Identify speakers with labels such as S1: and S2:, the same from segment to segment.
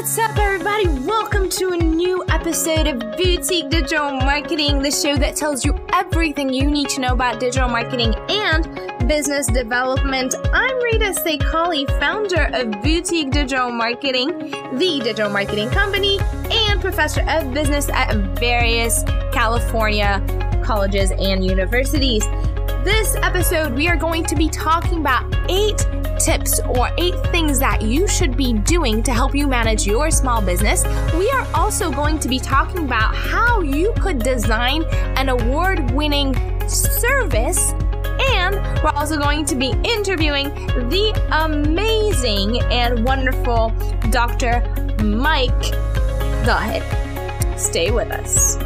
S1: What's up, everybody? Welcome to a new episode of Boutique Digital Marketing, the show that tells you everything you need to know about digital marketing and business development. I'm Rita Sekali, founder of Boutique Digital Marketing, the digital marketing company, and professor of business at various California colleges and universities. This episode, we are going to be talking about eight tips or eight things that you should be doing to help you manage your small business. We are also going to be talking about how you could design an award winning service. And we're also going to be interviewing the amazing and wonderful Dr. Mike. Ahead, stay with us.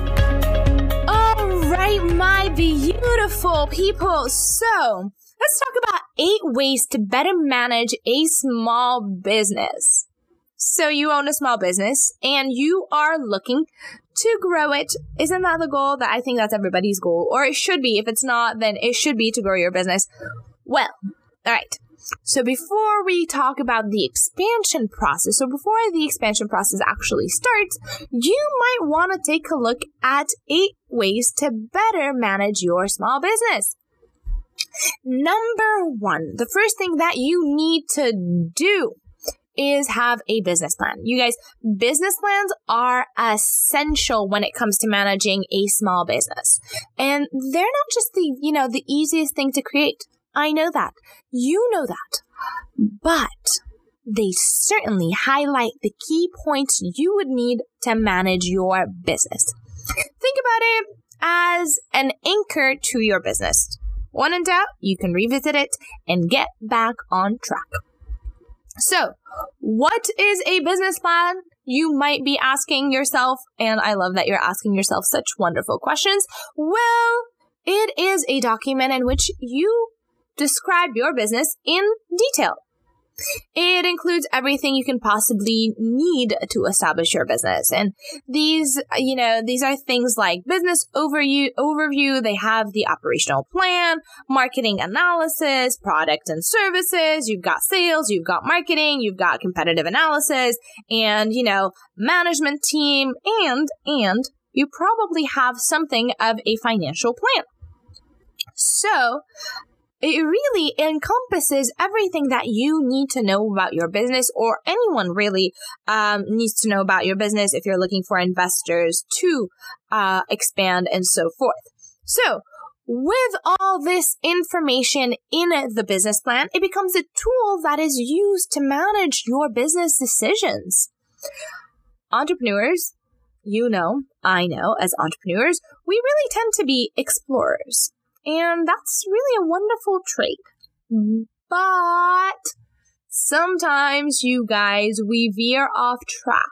S1: All right, my beautiful people. So, Let's talk about eight ways to better manage a small business. So you own a small business and you are looking to grow it. Isn't that the goal? That I think that's everybody's goal, or it should be. If it's not, then it should be to grow your business. Well, all right. So before we talk about the expansion process, so before the expansion process actually starts, you might want to take a look at eight ways to better manage your small business. Number one, the first thing that you need to do is have a business plan. You guys, business plans are essential when it comes to managing a small business. And they're not just the, you know, the easiest thing to create. I know that. You know that. But they certainly highlight the key points you would need to manage your business. Think about it as an anchor to your business. When in doubt, you can revisit it and get back on track. So, what is a business plan? You might be asking yourself, and I love that you're asking yourself such wonderful questions. Well, it is a document in which you describe your business in detail. It includes everything you can possibly need to establish your business. And these, you know, these are things like business overview, overview. They have the operational plan, marketing analysis, product and services. You've got sales, you've got marketing, you've got competitive analysis and, you know, management team and, and you probably have something of a financial plan. So it really encompasses everything that you need to know about your business or anyone really um, needs to know about your business if you're looking for investors to uh, expand and so forth. So, with all this information in the business plan, it becomes a tool that is used to manage your business decisions. Entrepreneurs, you know, I know, as entrepreneurs, we really tend to be explorers. And that's really a wonderful trait. But sometimes, you guys, we veer off track.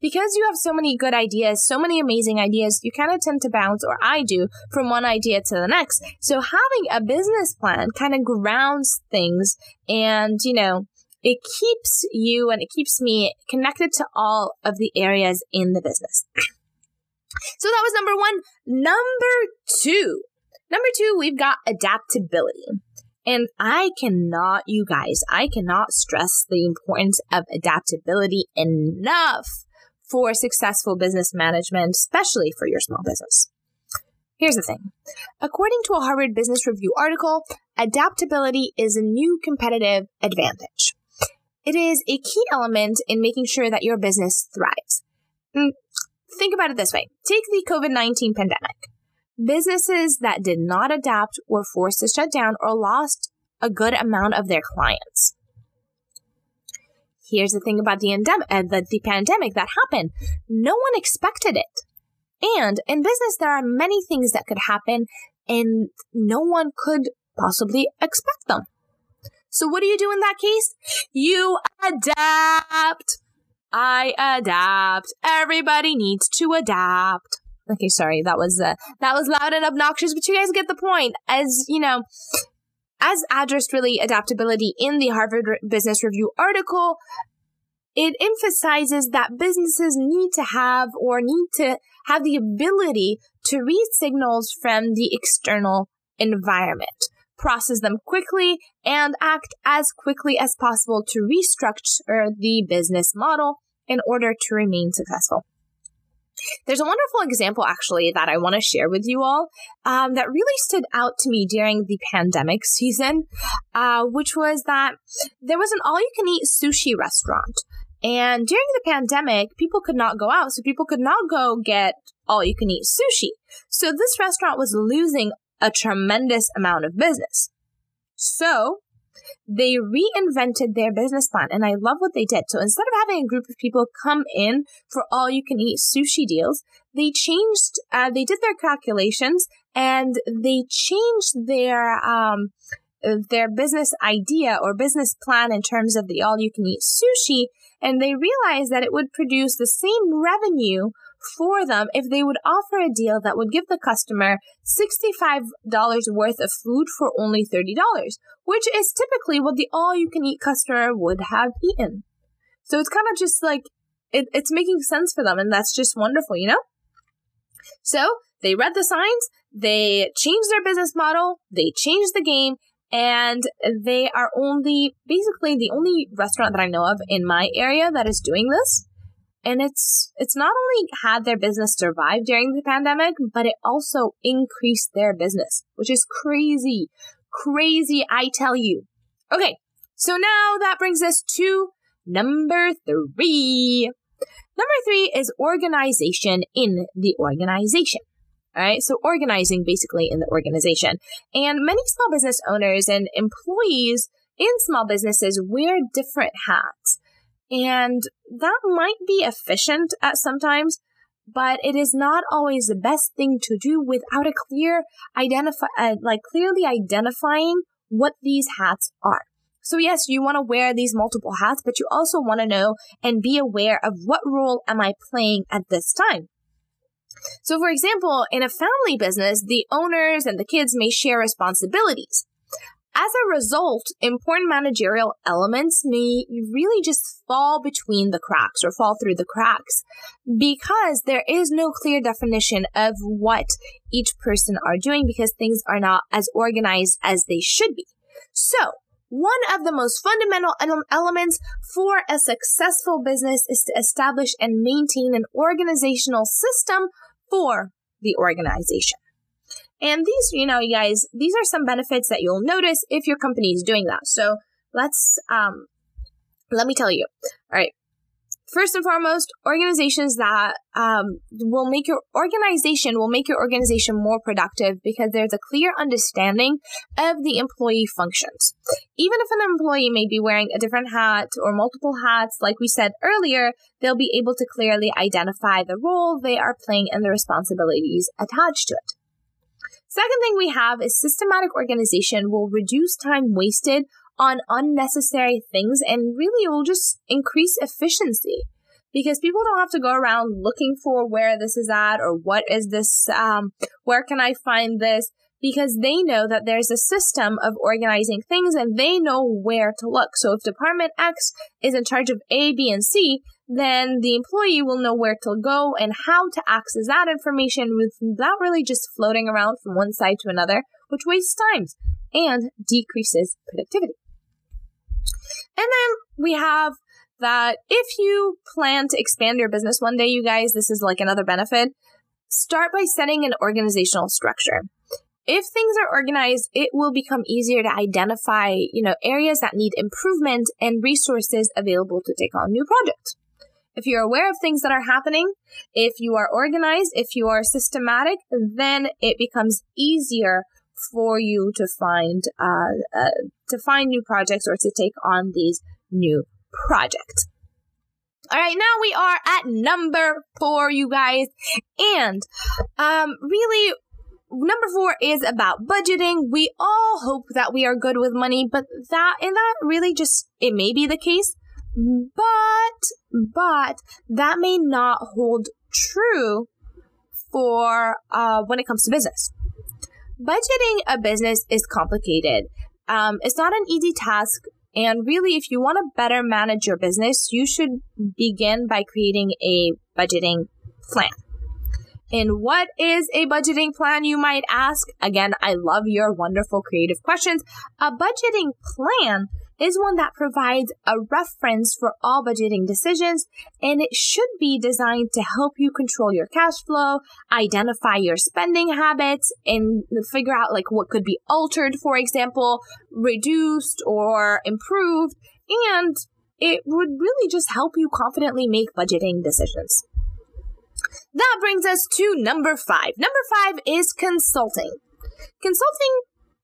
S1: Because you have so many good ideas, so many amazing ideas, you kind of tend to bounce, or I do, from one idea to the next. So having a business plan kind of grounds things and, you know, it keeps you and it keeps me connected to all of the areas in the business. So that was number one. Number two, Number two, we've got adaptability. And I cannot, you guys, I cannot stress the importance of adaptability enough for successful business management, especially for your small business. Here's the thing. According to a Harvard Business Review article, adaptability is a new competitive advantage. It is a key element in making sure that your business thrives. Mm, think about it this way. Take the COVID-19 pandemic. Businesses that did not adapt were forced to shut down or lost a good amount of their clients. Here's the thing about the, endem- uh, the, the pandemic that happened. No one expected it. And in business, there are many things that could happen and no one could possibly expect them. So what do you do in that case? You adapt. I adapt. Everybody needs to adapt. Okay, sorry, that was uh, that was loud and obnoxious, but you guys get the point. As you know, as addressed really adaptability in the Harvard Business Review article, it emphasizes that businesses need to have or need to have the ability to read signals from the external environment, process them quickly, and act as quickly as possible to restructure the business model in order to remain successful. There's a wonderful example actually that I want to share with you all um, that really stood out to me during the pandemic season, uh, which was that there was an all you can eat sushi restaurant. And during the pandemic, people could not go out, so people could not go get all you can eat sushi. So this restaurant was losing a tremendous amount of business. So they reinvented their business plan and I love what they did. So instead of having a group of people come in for all you can eat sushi deals, they changed, uh, they did their calculations and they changed their, um, their business idea or business plan in terms of the all you can eat sushi. And they realized that it would produce the same revenue for them if they would offer a deal that would give the customer $65 worth of food for only $30, which is typically what the all you can eat customer would have eaten. So it's kind of just like, it, it's making sense for them, and that's just wonderful, you know? So they read the signs, they changed their business model, they changed the game, and they are only basically the only restaurant that I know of in my area that is doing this and it's it's not only had their business survive during the pandemic but it also increased their business which is crazy. Crazy i tell you. Okay so now that brings us to number 3 number 3 is organization in the organization. All right so organizing basically in the organization. And many small business owners and employees in small businesses wear different hats and that might be efficient at sometimes, but it is not always the best thing to do without a clear identify, uh, like clearly identifying what these hats are. So yes, you want to wear these multiple hats, but you also want to know and be aware of what role am I playing at this time. So for example, in a family business, the owners and the kids may share responsibilities. As a result, important managerial elements may really just fall between the cracks or fall through the cracks because there is no clear definition of what each person are doing because things are not as organized as they should be. So, one of the most fundamental elements for a successful business is to establish and maintain an organizational system for the organization. And these, you know, you guys, these are some benefits that you'll notice if your company is doing that. So let's, um, let me tell you. All right. First and foremost, organizations that um, will make your organization will make your organization more productive because there's a clear understanding of the employee functions. Even if an employee may be wearing a different hat or multiple hats, like we said earlier, they'll be able to clearly identify the role they are playing and the responsibilities attached to it. Second thing we have is systematic organization will reduce time wasted on unnecessary things and really will just increase efficiency. Because people don't have to go around looking for where this is at or what is this um, where can i find this? Because they know that there's a system of organizing things and they know where to look. So if department x is in charge of a b and c then the employee will know where to go and how to access that information without really just floating around from one side to another, which wastes time and decreases productivity. And then we have that if you plan to expand your business one day, you guys, this is like another benefit. Start by setting an organizational structure. If things are organized, it will become easier to identify, you know, areas that need improvement and resources available to take on new projects if you're aware of things that are happening, if you are organized, if you are systematic, then it becomes easier for you to find uh, uh, to find new projects or to take on these new projects. All right, now we are at number four, you guys, and um, really. Number four is about budgeting. We all hope that we are good with money, but that and that really just it may be the case, but, but that may not hold true for uh, when it comes to business. Budgeting a business is complicated. Um, it's not an easy task. And really, if you want to better manage your business, you should begin by creating a budgeting plan. And what is a budgeting plan, you might ask? Again, I love your wonderful creative questions. A budgeting plan is one that provides a reference for all budgeting decisions, and it should be designed to help you control your cash flow, identify your spending habits, and figure out like what could be altered, for example, reduced or improved, and it would really just help you confidently make budgeting decisions. That brings us to number five. Number five is consulting. Consulting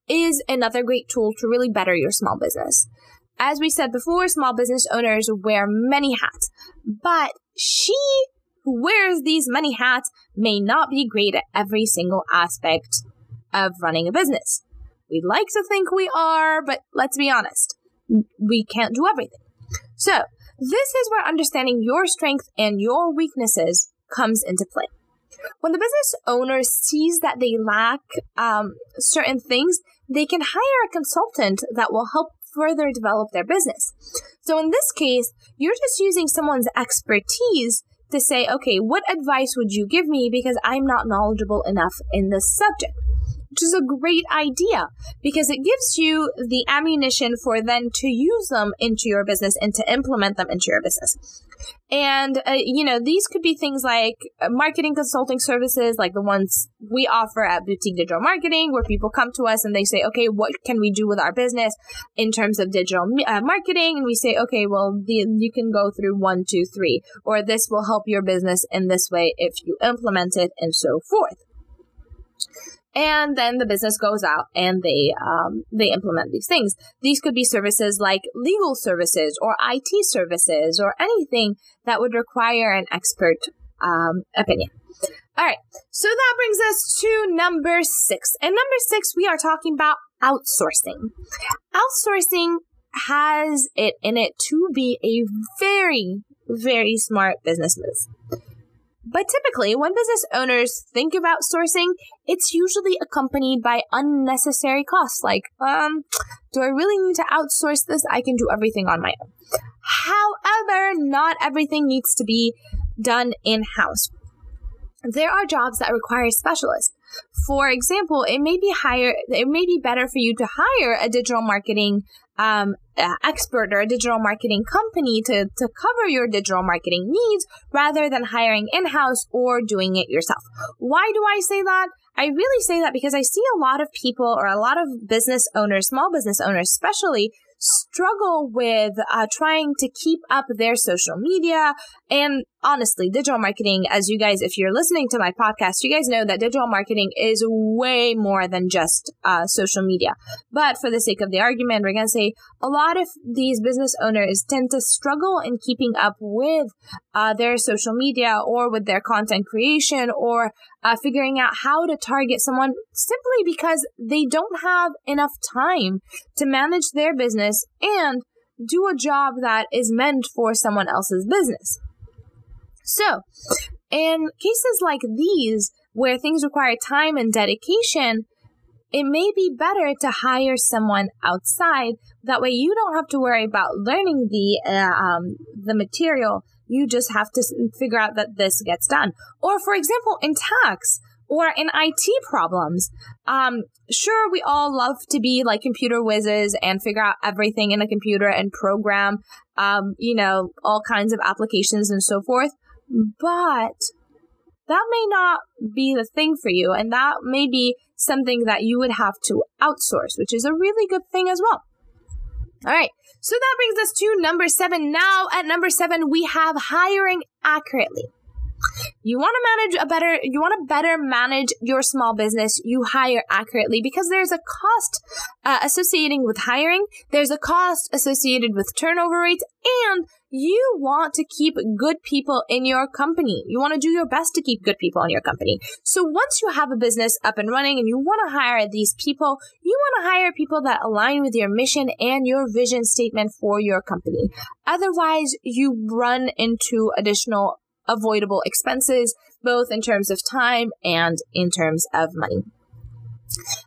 S1: is another great tool to really better your small business. As we said before, small business owners wear many hats, but she who wears these many hats may not be great at every single aspect of running a business. We'd like to think we are, but let's be honest, we can't do everything. So, this is where understanding your strengths and your weaknesses comes into play. When the business owner sees that they lack um, certain things, they can hire a consultant that will help further develop their business. So in this case, you're just using someone's expertise to say, okay, what advice would you give me because I'm not knowledgeable enough in this subject? which is a great idea because it gives you the ammunition for then to use them into your business and to implement them into your business. And, uh, you know, these could be things like uh, marketing consulting services, like the ones we offer at Boutique Digital Marketing, where people come to us and they say, okay, what can we do with our business in terms of digital uh, marketing? And we say, okay, well, the, you can go through one, two, three, or this will help your business in this way if you implement it, and so forth and then the business goes out and they um, they implement these things. These could be services like legal services or IT services or anything that would require an expert um, opinion. All right, so that brings us to number six. And number six, we are talking about outsourcing. Outsourcing has it in it to be a very, very smart business move. But typically, when business owners think about sourcing, it's usually accompanied by unnecessary costs like, um, do I really need to outsource this? I can do everything on my own. However, not everything needs to be done in house. There are jobs that require specialists. For example, it may be higher, it may be better for you to hire a digital marketing um, expert or a digital marketing company to, to cover your digital marketing needs rather than hiring in house or doing it yourself. Why do I say that? I really say that because I see a lot of people or a lot of business owners, small business owners especially, struggle with uh, trying to keep up their social media and honestly digital marketing as you guys if you're listening to my podcast you guys know that digital marketing is way more than just uh, social media but for the sake of the argument we're going to say a lot of these business owners tend to struggle in keeping up with uh, their social media or with their content creation or uh, figuring out how to target someone simply because they don't have enough time to manage their business and do a job that is meant for someone else's business. So, in cases like these, where things require time and dedication, it may be better to hire someone outside. That way, you don't have to worry about learning the uh, um, the material. You just have to figure out that this gets done. Or, for example, in tax or in IT problems, um, sure, we all love to be like computer whizzes and figure out everything in a computer and program, um, you know, all kinds of applications and so forth. But that may not be the thing for you, and that may be something that you would have to outsource, which is a really good thing as well. All right, so that brings us to number seven. Now, at number seven, we have hiring accurately. You want to manage a better, you want to better manage your small business, you hire accurately because there's a cost uh, associating with hiring. There's a cost associated with turnover rates and you want to keep good people in your company. You want to do your best to keep good people in your company. So once you have a business up and running and you want to hire these people, you want to hire people that align with your mission and your vision statement for your company. Otherwise, you run into additional avoidable expenses, both in terms of time and in terms of money.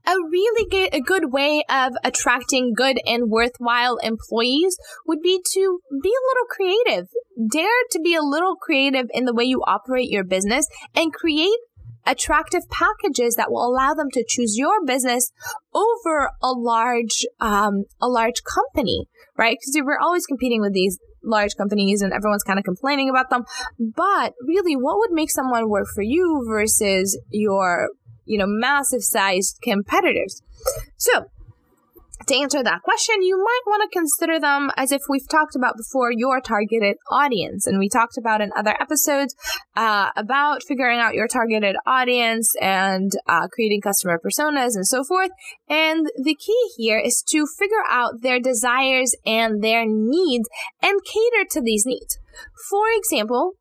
S1: A really good, a good way of attracting good and worthwhile employees would be to be a little creative. Dare to be a little creative in the way you operate your business and create attractive packages that will allow them to choose your business over a large, um, a large company, right? Because we're always competing with these large companies and everyone's kind of complaining about them. But really, what would make someone work for you versus your, you know, massive sized competitors? So to answer that question, you might want to consider them as if we've talked about before your targeted audience. And we talked about in other episodes uh, about figuring out your targeted audience and uh, creating customer personas and so forth. And the key here is to figure out their desires and their needs and cater to these needs. For example,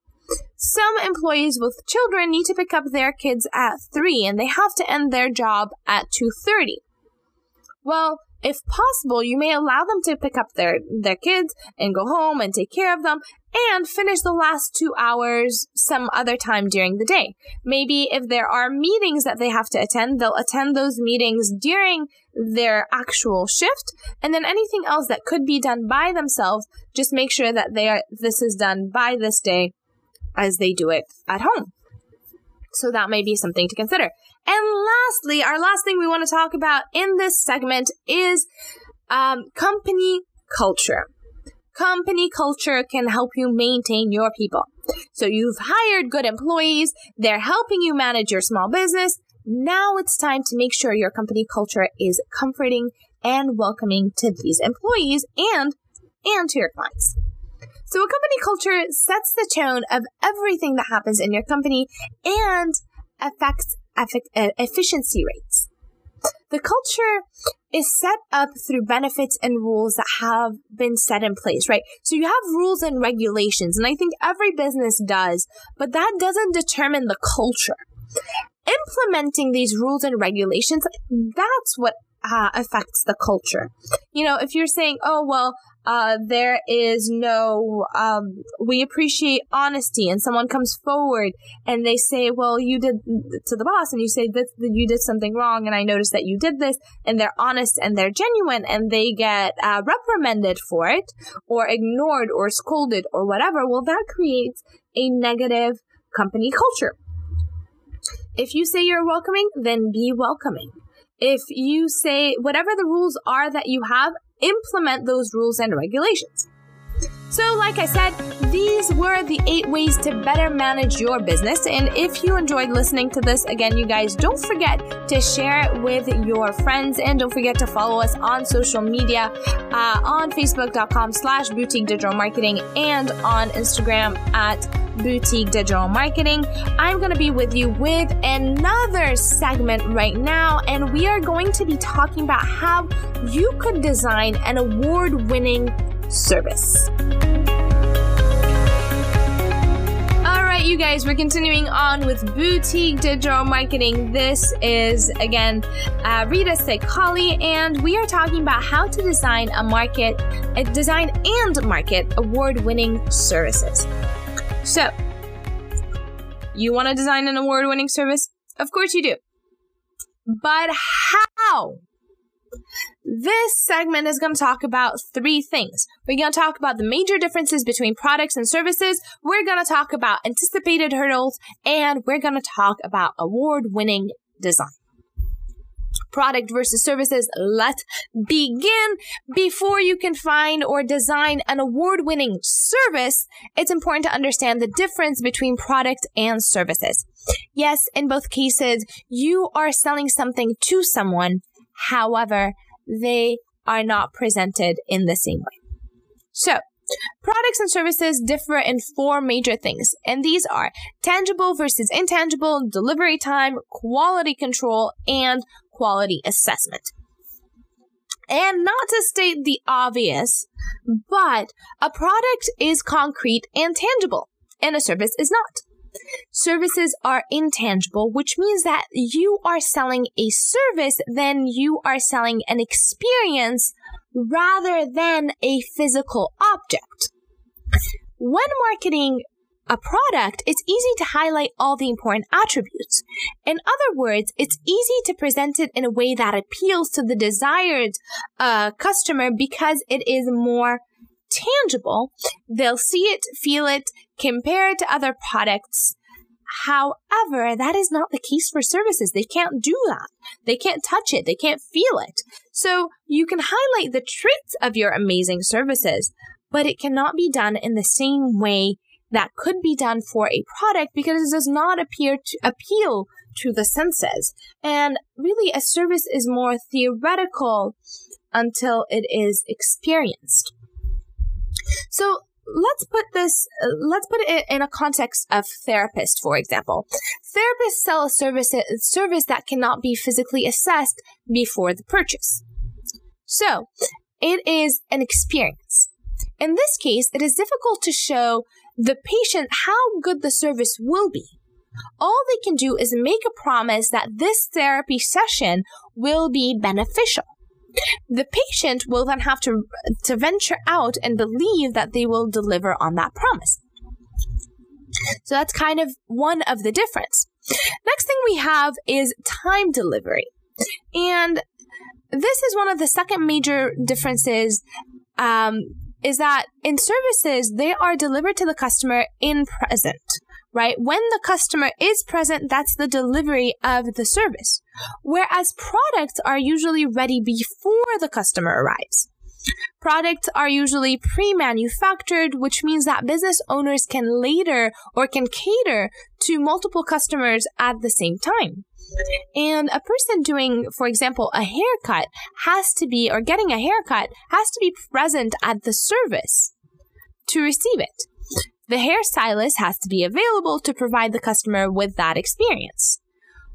S1: some employees with children need to pick up their kids at 3 and they have to end their job at 2:30. Well, if possible, you may allow them to pick up their, their kids and go home and take care of them and finish the last two hours some other time during the day. Maybe if there are meetings that they have to attend, they'll attend those meetings during their actual shift. And then anything else that could be done by themselves, just make sure that they are, this is done by this day as they do it at home. So that may be something to consider. And lastly, our last thing we want to talk about in this segment is um, company culture. Company culture can help you maintain your people. So you've hired good employees, they're helping you manage your small business. Now it's time to make sure your company culture is comforting and welcoming to these employees and and to your clients. So a company culture sets the tone of everything that happens in your company and affects efficiency rates. The culture is set up through benefits and rules that have been set in place, right? So you have rules and regulations, and I think every business does, but that doesn't determine the culture. Implementing these rules and regulations, that's what uh, affects the culture. You know, if you're saying, oh, well, uh, there is no, um, we appreciate honesty and someone comes forward and they say, well, you did to the boss and you say that you did something wrong and I noticed that you did this and they're honest and they're genuine and they get uh, reprimanded for it or ignored or scolded or whatever. Well, that creates a negative company culture. If you say you're welcoming, then be welcoming. If you say whatever the rules are that you have, implement those rules and regulations. So, like I said, these were the eight ways to better manage your business. And if you enjoyed listening to this, again, you guys don't forget to share it with your friends and don't forget to follow us on social media uh, on facebook.com slash boutique digital marketing and on Instagram at boutique digital marketing. I'm going to be with you with another segment right now, and we are going to be talking about how you could design an award winning service. You guys, we're continuing on with boutique digital marketing. This is again uh, Rita Sekali, and we are talking about how to design a market, a design and market award-winning services. So, you want to design an award-winning service? Of course you do. But how? This segment is going to talk about three things. We're going to talk about the major differences between products and services. We're going to talk about anticipated hurdles and we're going to talk about award winning design. Product versus services. Let's begin. Before you can find or design an award winning service, it's important to understand the difference between product and services. Yes, in both cases, you are selling something to someone However, they are not presented in the same way. So, products and services differ in four major things, and these are tangible versus intangible, delivery time, quality control, and quality assessment. And not to state the obvious, but a product is concrete and tangible, and a service is not. Services are intangible, which means that you are selling a service, then you are selling an experience rather than a physical object. When marketing a product, it's easy to highlight all the important attributes. In other words, it's easy to present it in a way that appeals to the desired uh, customer because it is more tangible. They'll see it, feel it, compare it to other products. However, that is not the case for services. They can't do that. They can't touch it. They can't feel it. So you can highlight the traits of your amazing services, but it cannot be done in the same way that could be done for a product because it does not appear to appeal to the senses. And really, a service is more theoretical until it is experienced. So let's put this let's put it in a context of therapist for example. Therapists sell a service a service that cannot be physically assessed before the purchase. So it is an experience. In this case it is difficult to show the patient how good the service will be. All they can do is make a promise that this therapy session will be beneficial the patient will then have to, to venture out and believe that they will deliver on that promise. So that's kind of one of the difference. Next thing we have is time delivery. And this is one of the second major differences um, is that in services, they are delivered to the customer in present right? When the customer is present, that's the delivery of the service. Whereas products are usually ready before the customer arrives. Products are usually pre manufactured, which means that business owners can later or can cater to multiple customers at the same time. And a person doing, for example, a haircut has to be, or getting a haircut has to be present at the service to receive it. The hairstylist has to be available to provide the customer with that experience.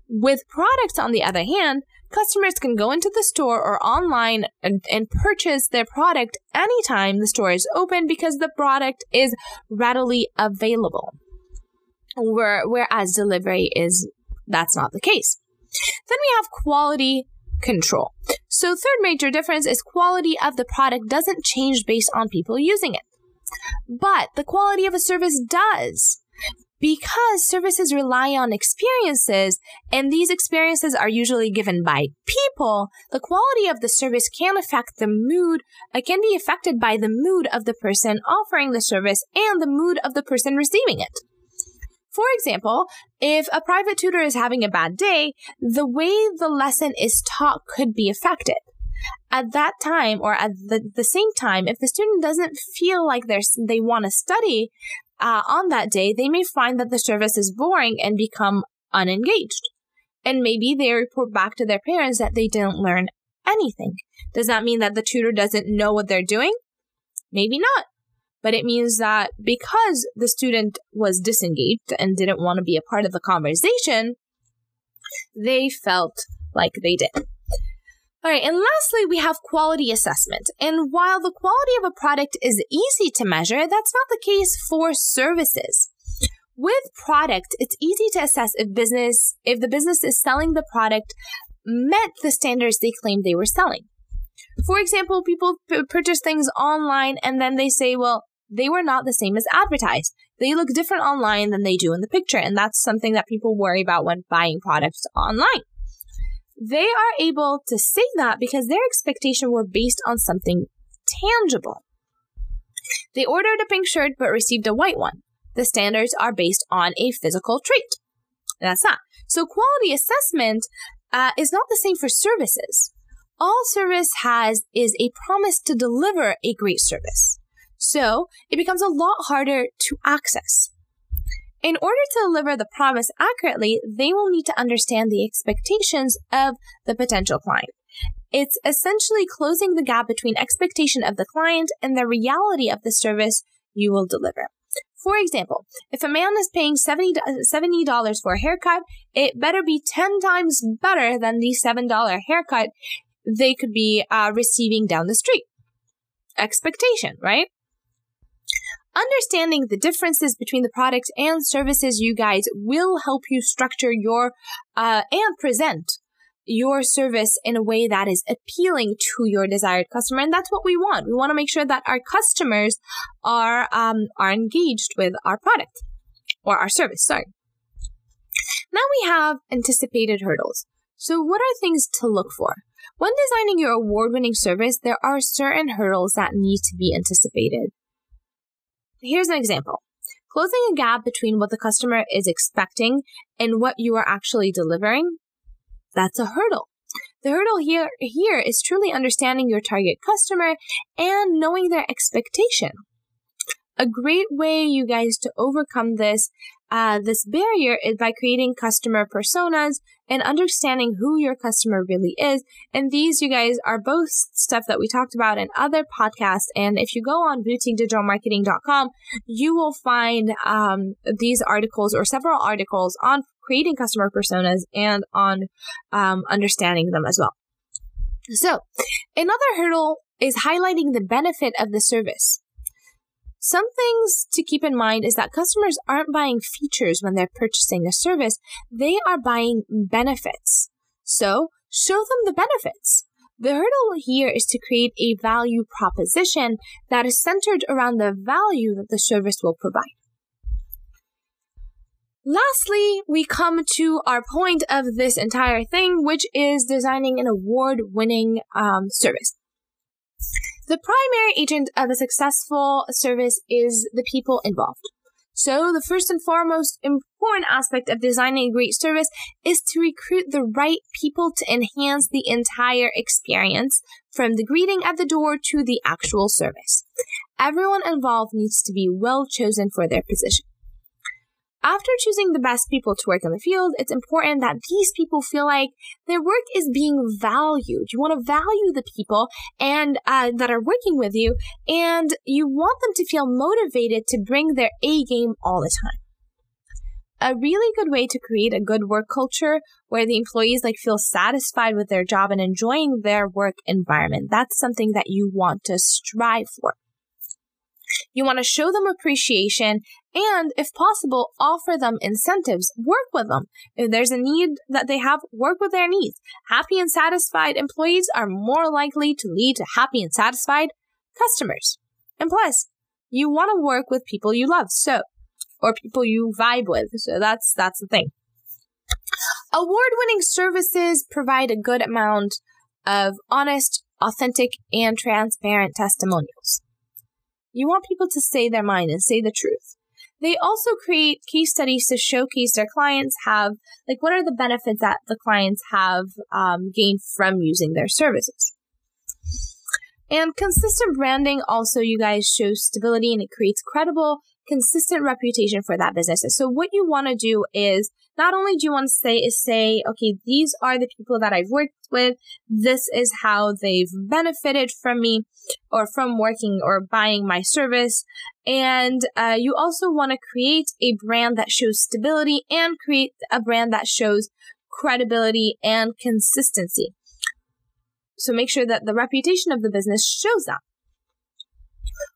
S1: With products, on the other hand, customers can go into the store or online and, and purchase their product anytime the store is open because the product is readily available. Where, whereas delivery is, that's not the case. Then we have quality control. So third major difference is quality of the product doesn't change based on people using it. But the quality of a service does. Because services rely on experiences, and these experiences are usually given by people, the quality of the service can affect the mood, it can be affected by the mood of the person offering the service and the mood of the person receiving it. For example, if a private tutor is having a bad day, the way the lesson is taught could be affected at that time or at the, the same time, if the student doesn't feel like they want to study uh, on that day, they may find that the service is boring and become unengaged. And maybe they report back to their parents that they didn't learn anything. Does that mean that the tutor doesn't know what they're doing? Maybe not. But it means that because the student was disengaged and didn't want to be a part of the conversation, they felt like they did. All right, and lastly, we have quality assessment. And while the quality of a product is easy to measure, that's not the case for services. With product, it's easy to assess if business, if the business is selling the product met the standards they claimed they were selling. For example, people p- purchase things online and then they say, well, they were not the same as advertised. They look different online than they do in the picture. And that's something that people worry about when buying products online. They are able to say that because their expectation were based on something tangible. They ordered a pink shirt but received a white one. The standards are based on a physical trait. That's that. So quality assessment uh, is not the same for services. All service has is a promise to deliver a great service. So it becomes a lot harder to access. In order to deliver the promise accurately, they will need to understand the expectations of the potential client. It's essentially closing the gap between expectation of the client and the reality of the service you will deliver. For example, if a man is paying $70, for a haircut, it better be 10 times better than the $7 haircut they could be uh, receiving down the street. Expectation, right? Understanding the differences between the products and services you guys will help you structure your uh, and present your service in a way that is appealing to your desired customer and that's what we want. We want to make sure that our customers are um, are engaged with our product or our service sorry. Now we have anticipated hurdles. So what are things to look for? When designing your award-winning service there are certain hurdles that need to be anticipated Here's an example. Closing a gap between what the customer is expecting and what you are actually delivering, that's a hurdle. The hurdle here, here is truly understanding your target customer and knowing their expectation. A great way, you guys, to overcome this uh, this barrier is by creating customer personas and understanding who your customer really is. And these, you guys, are both stuff that we talked about in other podcasts. And if you go on boutiquedigitalmarketing.com, you will find um, these articles or several articles on creating customer personas and on um, understanding them as well. So, another hurdle is highlighting the benefit of the service. Some things to keep in mind is that customers aren't buying features when they're purchasing a service, they are buying benefits. So, show them the benefits. The hurdle here is to create a value proposition that is centered around the value that the service will provide. Lastly, we come to our point of this entire thing, which is designing an award winning um, service. The primary agent of a successful service is the people involved. So, the first and foremost important aspect of designing a great service is to recruit the right people to enhance the entire experience from the greeting at the door to the actual service. Everyone involved needs to be well chosen for their position. After choosing the best people to work in the field, it's important that these people feel like their work is being valued. You want to value the people and uh, that are working with you, and you want them to feel motivated to bring their A game all the time. A really good way to create a good work culture where the employees like feel satisfied with their job and enjoying their work environment. That's something that you want to strive for. You want to show them appreciation and, if possible, offer them incentives. Work with them. If there's a need that they have, work with their needs. Happy and satisfied employees are more likely to lead to happy and satisfied customers. And plus, you want to work with people you love, so, or people you vibe with. So that's, that's the thing. Award-winning services provide a good amount of honest, authentic, and transparent testimonials. You want people to say their mind and say the truth. They also create case studies to showcase their clients have, like, what are the benefits that the clients have um, gained from using their services. And consistent branding also, you guys, shows stability and it creates credible, consistent reputation for that business. So what you want to do is not only do you want to say is say, okay, these are the people that I've worked with. This is how they've benefited from me or from working or buying my service. And uh, you also want to create a brand that shows stability and create a brand that shows credibility and consistency. So make sure that the reputation of the business shows up.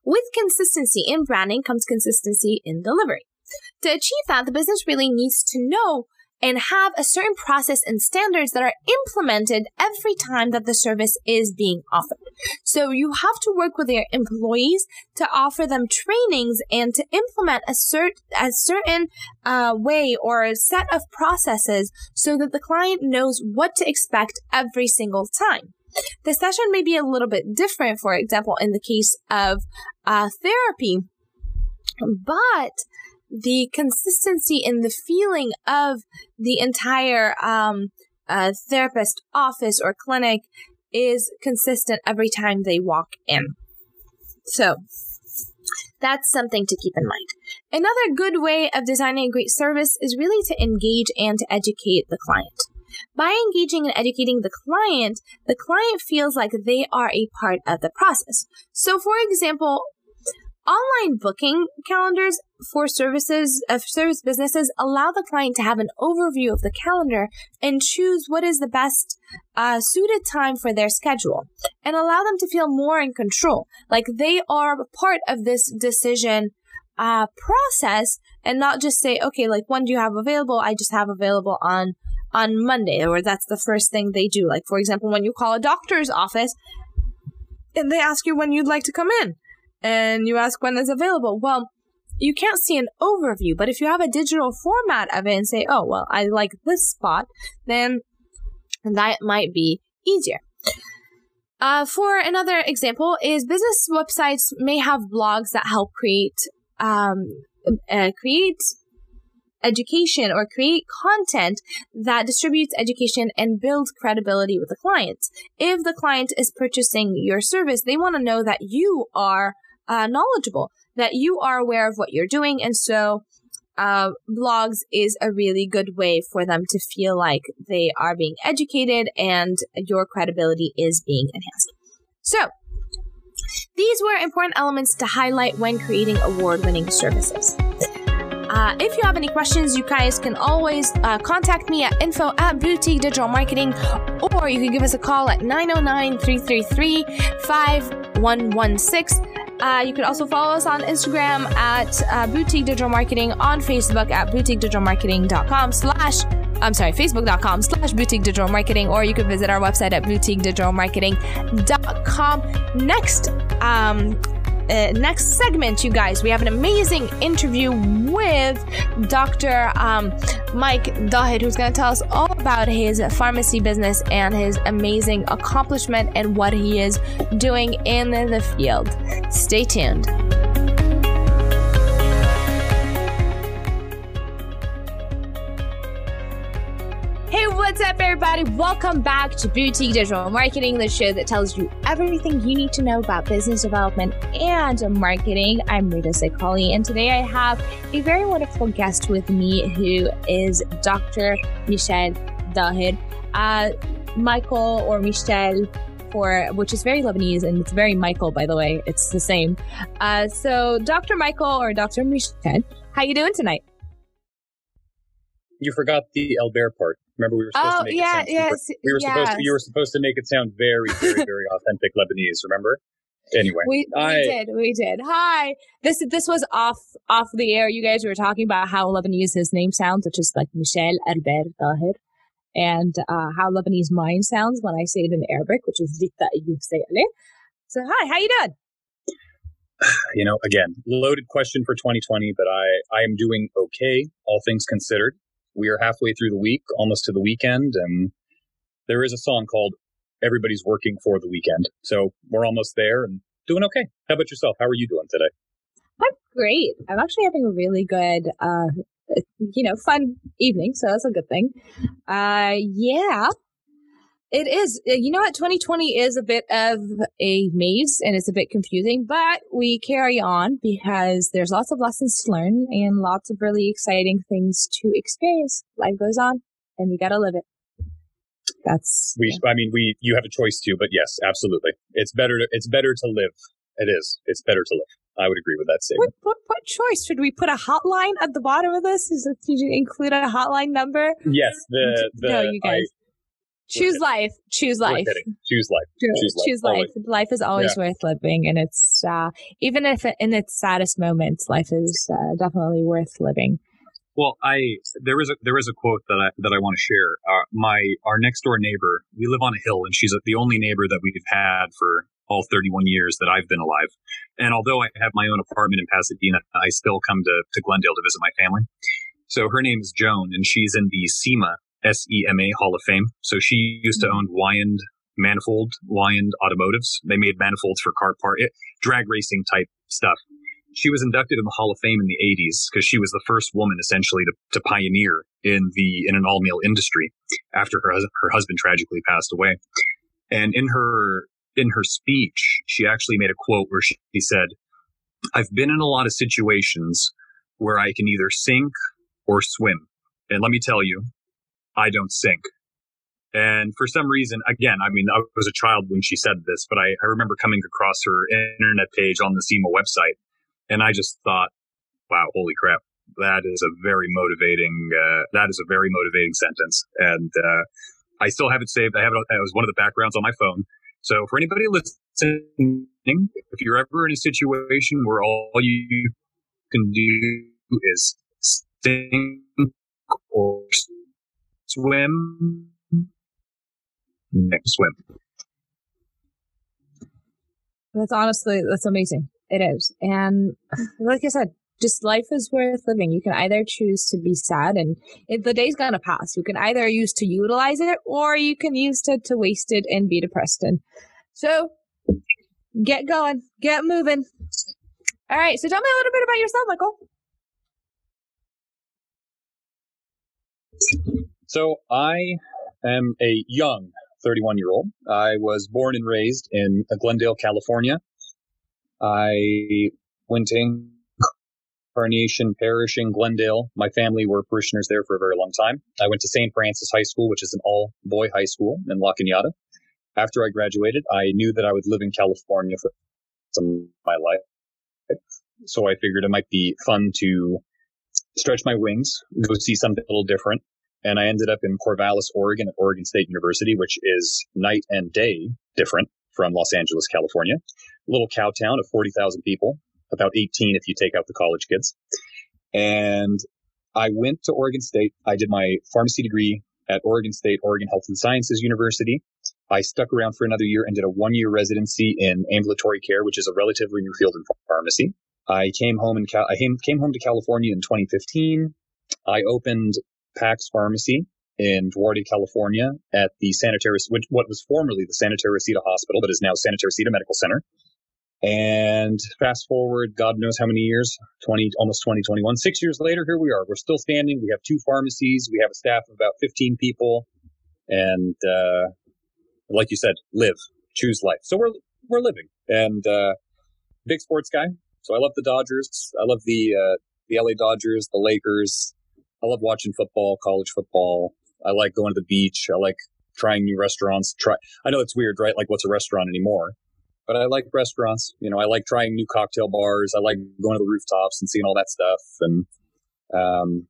S1: With consistency in branding comes consistency in delivery. To achieve that, the business really needs to know and have a certain process and standards that are implemented every time that the service is being offered. So you have to work with your employees to offer them trainings and to implement a, cert- a certain uh, way or a set of processes so that the client knows what to expect every single time. The session may be a little bit different, for example, in the case of uh, therapy, but the consistency in the feeling of the entire um, uh, therapist office or clinic is consistent every time they walk in. So that's something to keep in mind. Another good way of designing a great service is really to engage and to educate the client. By engaging and educating the client, the client feels like they are a part of the process. So, for example, Online booking calendars for services of uh, service businesses allow the client to have an overview of the calendar and choose what is the best uh, suited time for their schedule and allow them to feel more in control, like they are part of this decision uh, process and not just say, okay, like when do you have available? I just have available on on Monday, or that's the first thing they do. Like for example, when you call a doctor's office and they ask you when you'd like to come in and you ask when it's available. Well, you can't see an overview, but if you have a digital format of it and say, oh, well, I like this spot, then that might be easier. Uh, for another example is business websites may have blogs that help create um, uh, create education or create content that distributes education and builds credibility with the clients. If the client is purchasing your service, they want to know that you are uh, knowledgeable, that you are aware of what you're doing. And so, uh, blogs is a really good way for them to feel like they are being educated and your credibility is being enhanced. So, these were important elements to highlight when creating award winning services. Uh, if you have any questions, you guys can always uh, contact me at info at boutique digital marketing, or you can give us a call at 909 333 5116. Uh, you can also follow us on Instagram at uh, Boutique Digital Marketing, on Facebook at boutiquedigitalmarketing.com slash I'm sorry, facebook.com slash boutique digital marketing, or you can visit our website at boutiquedigitalmarketing.com. Next, um, uh, next segment, you guys, we have an amazing interview with Dr. Um, Mike Dahir, who's going to tell us all about his pharmacy business and his amazing accomplishment and what he is doing in the field. Stay tuned. What's up, everybody? Welcome back to Boutique Digital Marketing, the show that tells you everything you need to know about business development and marketing. I'm Rita Sekali, and today I have a very wonderful guest with me who is Dr. Michel Dahir. Uh, Michael or Michel for which is very Lebanese and it's very Michael, by the way. It's the same. Uh, so, Dr. Michael or Dr. Michel, how you doing tonight?
S2: You forgot the Albert part. Remember, we were supposed oh, to make
S1: yeah,
S2: it sound yes, super, we were yes. supposed to, you were supposed to make it sound very, very, very authentic Lebanese. Remember? Anyway,
S1: we, I, we did, we did. Hi, this this was off off the air. You guys were talking about how Lebanese his name sounds, which is like Michel Albert Dahir, and uh, how Lebanese mine sounds when I say it in Arabic, which is Dita So, hi, how you doing?
S2: You know, again, loaded question for 2020, but I I am doing okay, all things considered we are halfway through the week, almost to the weekend, and there is a song called Everybody's Working for the Weekend. So we're almost there and doing okay. How about yourself? How are you doing today?
S1: I'm great. I'm actually having a really good, uh, you know, fun evening. So that's a good thing. Uh, yeah. It is. Uh, you know what? 2020 is a bit of a maze and it's a bit confusing, but we carry on because there's lots of lessons to learn and lots of really exciting things to experience. Life goes on and we got to live it. That's.
S2: We, yeah. I mean, we, you have a choice too, but yes, absolutely. It's better to, it's better to live. It is. It's better to live. I would agree with that statement.
S1: What, what, what choice? Should we put a hotline at the bottom of this? Is it, did you include a hotline number?
S2: Yes. The, the,
S1: no, you guys. Choose life. Choose life.
S2: choose life. Choose life.
S1: Choose life. life is always yeah. worth living and it's uh, even if in its saddest moments life is uh, definitely worth living.
S2: Well i there is a there is a quote that i that i want to share. Uh, my our next door neighbor we live on a hill and she's the only neighbor that we've had for all 31 years that I've been alive. And although I have my own apartment in Pasadena, I still come to, to Glendale to visit my family. So her name is Joan and she's in the SEMA SEMA Hall of Fame. So she used to mm-hmm. own Weiand Manifold, Weiand Automotives. They made manifolds for car part, eh, drag racing type stuff. She was inducted in the Hall of Fame in the 80s because she was the first woman essentially to, to pioneer in the in an all male industry after her her husband tragically passed away. And in her in her speech, she actually made a quote where she, she said, "I've been in a lot of situations where I can either sink or swim, and let me tell you, I don't sink. And for some reason, again, I mean, I was a child when she said this, but I, I remember coming across her internet page on the SEMA website. And I just thought, wow, holy crap. That is a very motivating, uh, that is a very motivating sentence. And, uh, I still have it saved. I have it as one of the backgrounds on my phone. So for anybody listening, if you're ever in a situation where all you can do is sink or swim. Hmm. Next swim.
S1: That's honestly that's amazing. It is. And like I said, just life is worth living. You can either choose to be sad and it, the day's gonna pass. You can either use to utilize it or you can use it to waste it and be depressed in. So get going, get moving. All right, so tell me a little bit about yourself, Michael.
S2: So I am a young 31 year old. I was born and raised in Glendale, California. I went to Incarnation Parish in Glendale. My family were parishioners there for a very long time. I went to St. Francis High School, which is an all boy high school in La Cañada. After I graduated, I knew that I would live in California for some of my life. So I figured it might be fun to stretch my wings, go see something a little different. And I ended up in Corvallis, Oregon at Oregon State University, which is night and day different from Los Angeles, California. A little cow town of 40,000 people, about 18 if you take out the college kids. And I went to Oregon State. I did my pharmacy degree at Oregon State, Oregon Health and Sciences University. I stuck around for another year and did a one year residency in ambulatory care, which is a relatively new field in pharmacy. I came home in Cal- I came home to California in 2015. I opened Pax Pharmacy in Duarte, California at the Teresa, which what was formerly the Santa Teresita Hospital, but is now Santa Teresita Medical Center. And fast forward, God knows how many years, 20, almost 2021. Six years later, here we are. We're still standing. We have two pharmacies. We have a staff of about 15 people. And, uh, like you said, live, choose life. So we're, we're living and, uh, big sports guy. So I love the Dodgers. I love the, uh, the LA Dodgers, the Lakers. I love watching football, college football. I like going to the beach. I like trying new restaurants. Try, I know it's weird, right? Like what's a restaurant anymore? but I like restaurants. You know, I like trying new cocktail bars. I like going to the rooftops and seeing all that stuff. And, um,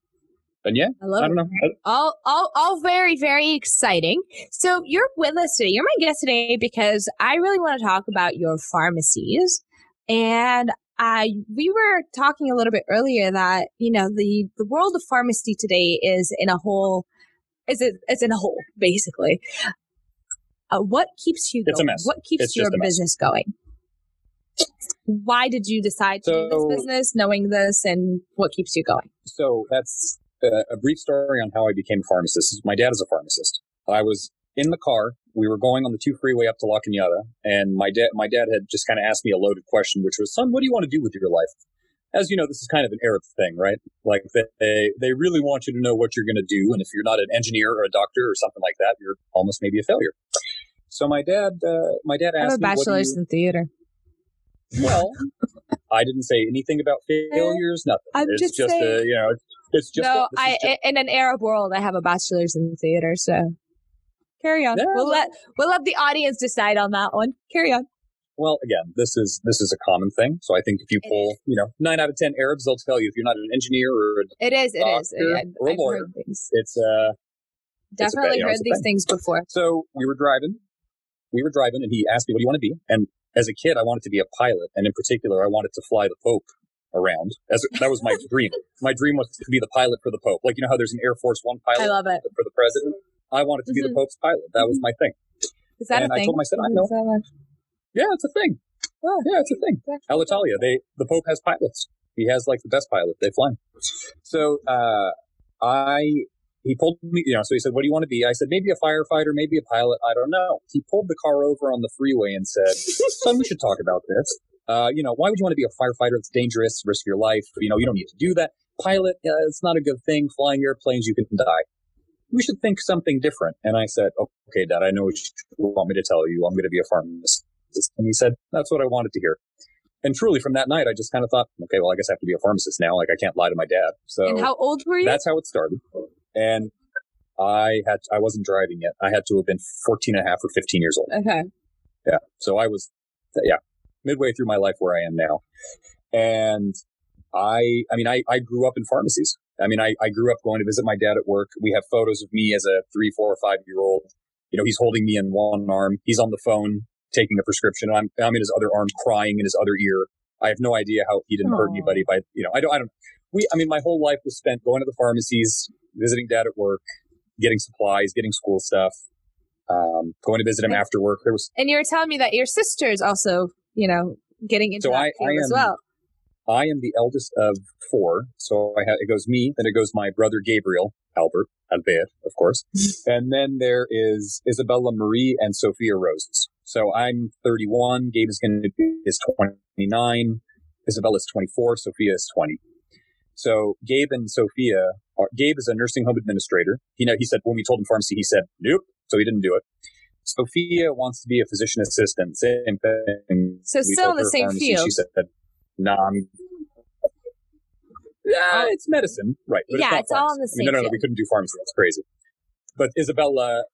S2: and yeah, I, love I don't know.
S1: All, all, all very, very exciting. So you're with us today. You're my guest today because I really want to talk about your pharmacies. And I, we were talking a little bit earlier that, you know, the, the world of pharmacy today is in a whole, is it, it's in a hole, basically. Uh, what keeps you
S2: going?
S1: What keeps
S2: it's
S1: your business going? Why did you decide to so, do this business, knowing this, and what keeps you going?
S2: So that's a, a brief story on how I became a pharmacist. My dad is a pharmacist. I was in the car. We were going on the two freeway up to La Cañada, and my dad, my dad had just kind of asked me a loaded question, which was, "Son, what do you want to do with your life?" As you know, this is kind of an Arab thing, right? Like they they really want you to know what you're going to do, and if you're not an engineer or a doctor or something like that, you're almost maybe a failure. So my dad, uh, my dad asked
S1: I have a bachelor's
S2: you...
S1: in theater.
S2: Well, I didn't say anything about failures. Nothing. I'm it's just, just saying. a, you know, it's just
S1: no.
S2: A, I
S1: just... in an Arab world, I have a bachelor's in theater. So carry on. Yeah. We'll let we'll let the audience decide on that one. Carry on.
S2: Well, again, this is this is a common thing. So I think if you pull, you know, nine out of ten Arabs, they'll tell you if you're not an engineer or a
S1: it is, it is,
S2: or a lawyer, it's uh
S1: definitely it's a, heard these things before.
S2: So we were driving we were driving and he asked me, what do you want to be? And as a kid, I wanted to be a pilot. And in particular, I wanted to fly the Pope around. As that was my dream. My dream was to be the pilot for the Pope. Like, you know how there's an Air Force One pilot
S1: I love it.
S2: for the president? I wanted to mm-hmm. be the mm-hmm. Pope's pilot. That was my thing.
S1: Is that
S2: and
S1: a thing?
S2: I told him, I said, I know. Yeah, it's a thing. Oh, yeah, it's a thing. Alitalia, they, the Pope has pilots. He has like the best pilot. They fly. So, uh, I he pulled me, you know, so he said, what do you want to be? I said, maybe a firefighter, maybe a pilot. I don't know. He pulled the car over on the freeway and said, son, we should talk about this. Uh, you know, why would you want to be a firefighter? It's dangerous, risk your life. You know, you don't need to do that. Pilot, uh, it's not a good thing. Flying airplanes, you can die. We should think something different. And I said, okay, dad, I know what you want me to tell you. I'm going to be a pharmacist. And he said, that's what I wanted to hear. And truly, from that night, I just kind of thought, okay, well, I guess I have to be a pharmacist now. Like, I can't lie to my dad. So,
S1: and how old were you?
S2: That's how it started and I had I wasn't driving yet. I had to have been 14 and a half or 15 years old.
S1: Okay.
S2: Yeah. So I was yeah, midway through my life where I am now. And I I mean I I grew up in pharmacies. I mean I I grew up going to visit my dad at work. We have photos of me as a 3, 4 or 5 year old. You know, he's holding me in one arm. He's on the phone taking a prescription. I'm I'm in his other arm crying in his other ear. I have no idea how he didn't Aww. hurt anybody by you know, I don't I don't we I mean my whole life was spent going to the pharmacies, visiting dad at work, getting supplies, getting school stuff, um, going to visit him and, after work. There was,
S1: and you were telling me that your sister is also, you know, getting into so that I, I am, as well.
S2: I am the eldest of four, so I have, it goes me, then it goes my brother Gabriel, Albert, Albert, of course, and then there is Isabella Marie and Sophia Roses. So I'm 31. Gabe is going to be is 29. Isabella is 24. Sophia is 20. So Gabe and Sophia uh, Gabe is a nursing home administrator. He know he said when we told him pharmacy, he said nope, so he didn't do it. Sophia wants to be a physician assistant. Same thing.
S1: So we still in the same pharmacy, field.
S2: She said, "No, nah, I'm." Yeah, it's medicine, right?
S1: yeah, it's, it's all in the same. I mean,
S2: no, no, no, we couldn't do pharmacy. That's crazy. But Isabella,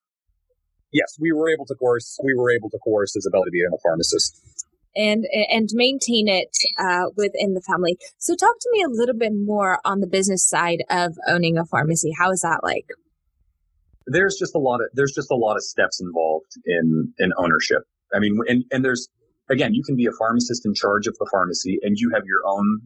S2: yes, we were able to course. We were able to coerce Isabella to be a pharmacist
S1: and and maintain it uh, within the family. So, talk to me a little bit more on the business side of owning a pharmacy. How is that like?
S2: There's just a lot of there's just a lot of steps involved in in ownership. I mean, and and there's again, you can be a pharmacist in charge of the pharmacy, and you have your own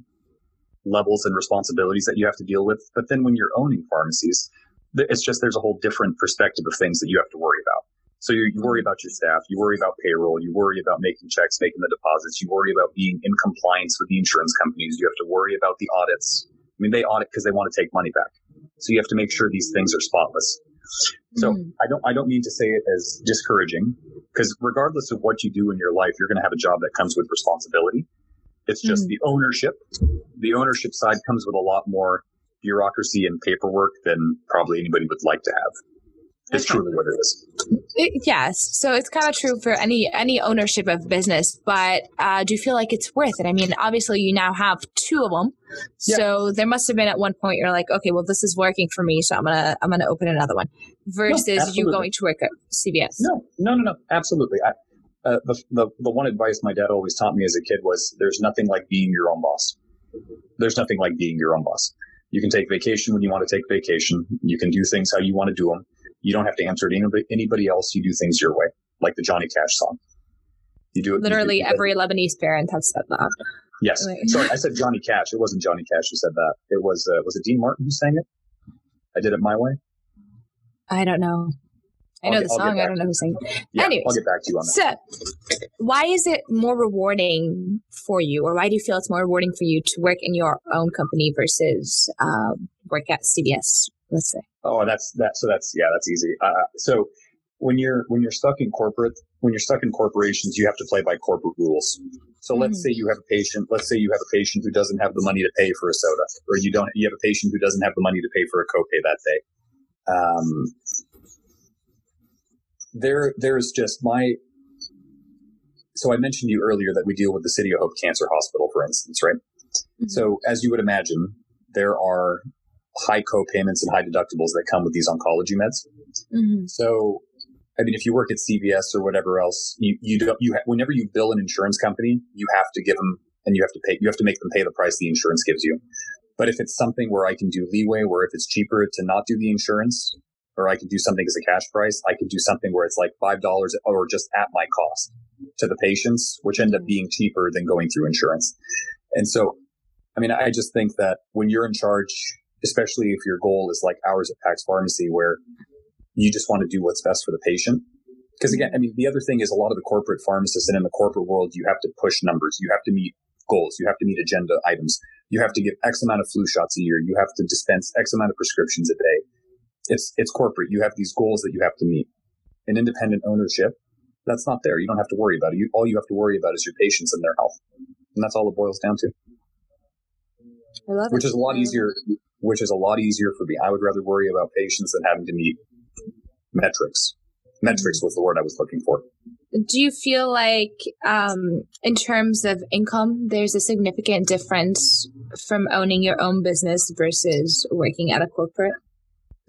S2: levels and responsibilities that you have to deal with. But then when you're owning pharmacies, it's just there's a whole different perspective of things that you have to worry about. So you, you worry about your staff, you worry about payroll, you worry about making checks, making the deposits, you worry about being in compliance with the insurance companies, you have to worry about the audits. I mean, they audit because they want to take money back. So you have to make sure these things are spotless. So mm. I don't I don't mean to say it as discouraging because regardless of what you do in your life, you're going to have a job that comes with responsibility. It's just mm. the ownership. The ownership side comes with a lot more bureaucracy and paperwork than probably anybody would like to have. It's truly what it is.
S1: It, yes, so it's kind of true for any any ownership of business, but uh, do you feel like it's worth it? I mean, obviously you now have two of them, yeah. so there must have been at one point you're like, okay, well this is working for me, so I'm gonna I'm gonna open another one. Versus no, you going to work at CVS.
S2: No, no, no, no, absolutely. I, uh, the, the the one advice my dad always taught me as a kid was, "There's nothing like being your own boss. There's nothing like being your own boss. You can take vacation when you want to take vacation. You can do things how you want to do them." You don't have to answer to anybody, anybody else. You do things your way, like the Johnny Cash song. You do it.
S1: Literally
S2: do
S1: every Lebanese parent has said that.
S2: Yes. Sorry, I said Johnny Cash. It wasn't Johnny Cash who said that. It was uh, was it Dean Martin who sang it? I did it my way.
S1: I don't know. I know I'll, the song. I don't know who sang it.
S2: Yeah,
S1: Anyways,
S2: I'll get back to you on that.
S1: So, why is it more rewarding for you, or why do you feel it's more rewarding for you to work in your own company versus uh, work at CVS? Let's say.
S2: Oh, that's that. So that's yeah, that's easy. Uh, so when you're when you're stuck in corporate, when you're stuck in corporations, you have to play by corporate rules. So mm-hmm. let's say you have a patient. Let's say you have a patient who doesn't have the money to pay for a soda, or you don't. You have a patient who doesn't have the money to pay for a copay that day. Um, there, there's just my. So I mentioned to you earlier that we deal with the City of Hope Cancer Hospital, for instance, right? Mm-hmm. So as you would imagine, there are high co-payments and high deductibles that come with these oncology meds. Mm-hmm. So, I mean, if you work at CVS or whatever else, you, you don't, you, ha- whenever you bill an insurance company, you have to give them and you have to pay, you have to make them pay the price the insurance gives you. But if it's something where I can do leeway, where if it's cheaper to not do the insurance, or I could do something as a cash price, I could do something where it's like $5 or just at my cost to the patients, which end up mm-hmm. being cheaper than going through insurance. And so, I mean, I just think that when you're in charge especially if your goal is like ours at Pax Pharmacy, where you just want to do what's best for the patient. Because again, I mean, the other thing is a lot of the corporate pharmacists and in the corporate world, you have to push numbers. You have to meet goals. You have to meet agenda items. You have to give X amount of flu shots a year. You have to dispense X amount of prescriptions a day. It's, it's corporate. You have these goals that you have to meet. In independent ownership, that's not there. You don't have to worry about it. You, all you have to worry about is your patients and their health. And that's all it boils down to. I love Which is a lot easier which is a lot easier for me. I would rather worry about patients than having to meet metrics. Metrics was the word I was looking for.
S1: Do you feel like, um, in terms of income, there's a significant difference from owning your own business versus working at a corporate?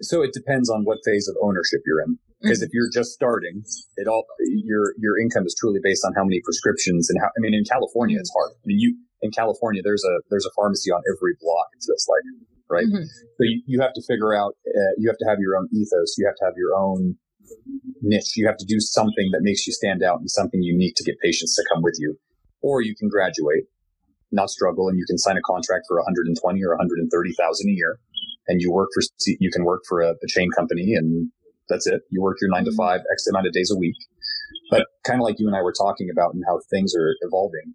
S2: So it depends on what phase of ownership you're in. Because mm-hmm. if you're just starting, it all your your income is truly based on how many prescriptions and how. I mean, in California, mm-hmm. it's hard. I mean, you in California, there's a there's a pharmacy on every block. It's just like right? Mm-hmm. So you, you have to figure out, uh, you have to have your own ethos. You have to have your own niche. You have to do something that makes you stand out and something unique to get patients to come with you. Or you can graduate, not struggle, and you can sign a contract for 120 or 130,000 a year. And you work for, you can work for a, a chain company and that's it. You work your nine to mm-hmm. five, X amount of days a week. But kind of like you and I were talking about and how things are evolving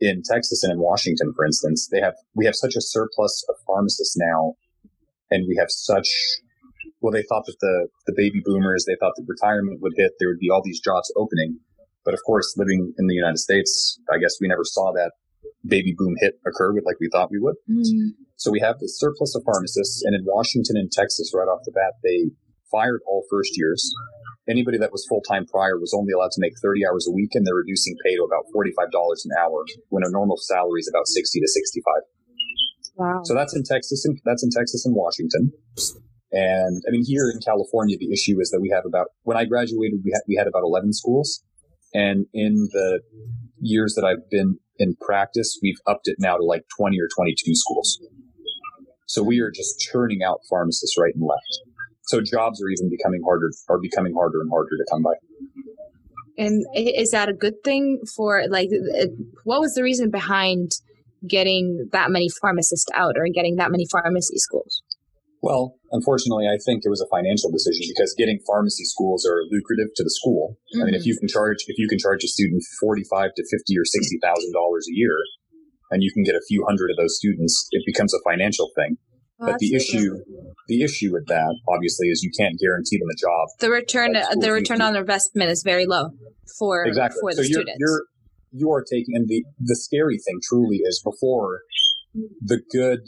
S2: in Texas and in Washington, for instance, they have we have such a surplus of pharmacists now, and we have such well, they thought that the the baby boomers, they thought that retirement would hit, there would be all these jobs opening, but of course, living in the United States, I guess we never saw that baby boom hit occur with like we thought we would.
S1: Mm.
S2: So we have this surplus of pharmacists, and in Washington and Texas, right off the bat, they fired all first years. Anybody that was full time prior was only allowed to make 30 hours a week, and they're reducing pay to about $45 an hour when a normal salary is about 60 to 65.
S1: Wow.
S2: So that's in Texas, and that's in Texas and Washington. And I mean, here in California, the issue is that we have about when I graduated, we had we had about 11 schools, and in the years that I've been in practice, we've upped it now to like 20 or 22 schools. So we are just churning out pharmacists right and left. So jobs are even becoming harder, are becoming harder and harder to come by.
S1: And is that a good thing for like? What was the reason behind getting that many pharmacists out or getting that many pharmacy schools?
S2: Well, unfortunately, I think it was a financial decision because getting pharmacy schools are lucrative to the school. I mean, if mm-hmm. you can charge if you can charge a student forty five to fifty or sixty thousand dollars a year, and you can get a few hundred of those students, it becomes a financial thing.
S1: Well,
S2: but the issue, the issue with that, obviously, is you can't guarantee them a job.
S1: the return the return on investment is very low for
S2: exactly.
S1: for
S2: so
S1: the
S2: you're,
S1: students.
S2: you're you are taking, and the the scary thing truly is before the good,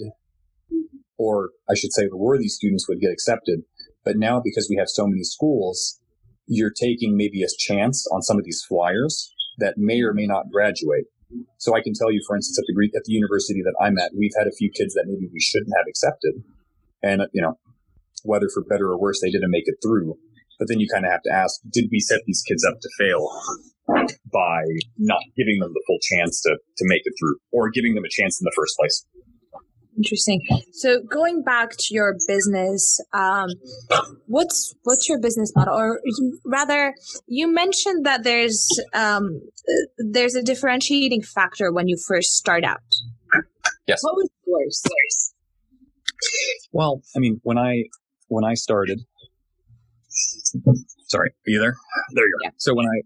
S2: or I should say, the worthy students would get accepted, but now because we have so many schools, you're taking maybe a chance on some of these flyers that may or may not graduate. So I can tell you, for instance, at the at the university that I'm at, we've had a few kids that maybe we shouldn't have accepted, and you know, whether for better or worse, they didn't make it through. But then you kind of have to ask, did we set these kids up to fail by not giving them the full chance to, to make it through or giving them a chance in the first place?
S1: Interesting. So going back to your business, um, what's what's your business model, or rather, you mentioned that there's um, uh, there's a differentiating factor when you first start out.
S2: Yes.
S1: What was yours?
S2: Well, I mean, when I when I started, sorry, are you there? There you are.
S1: Yeah.
S2: So when I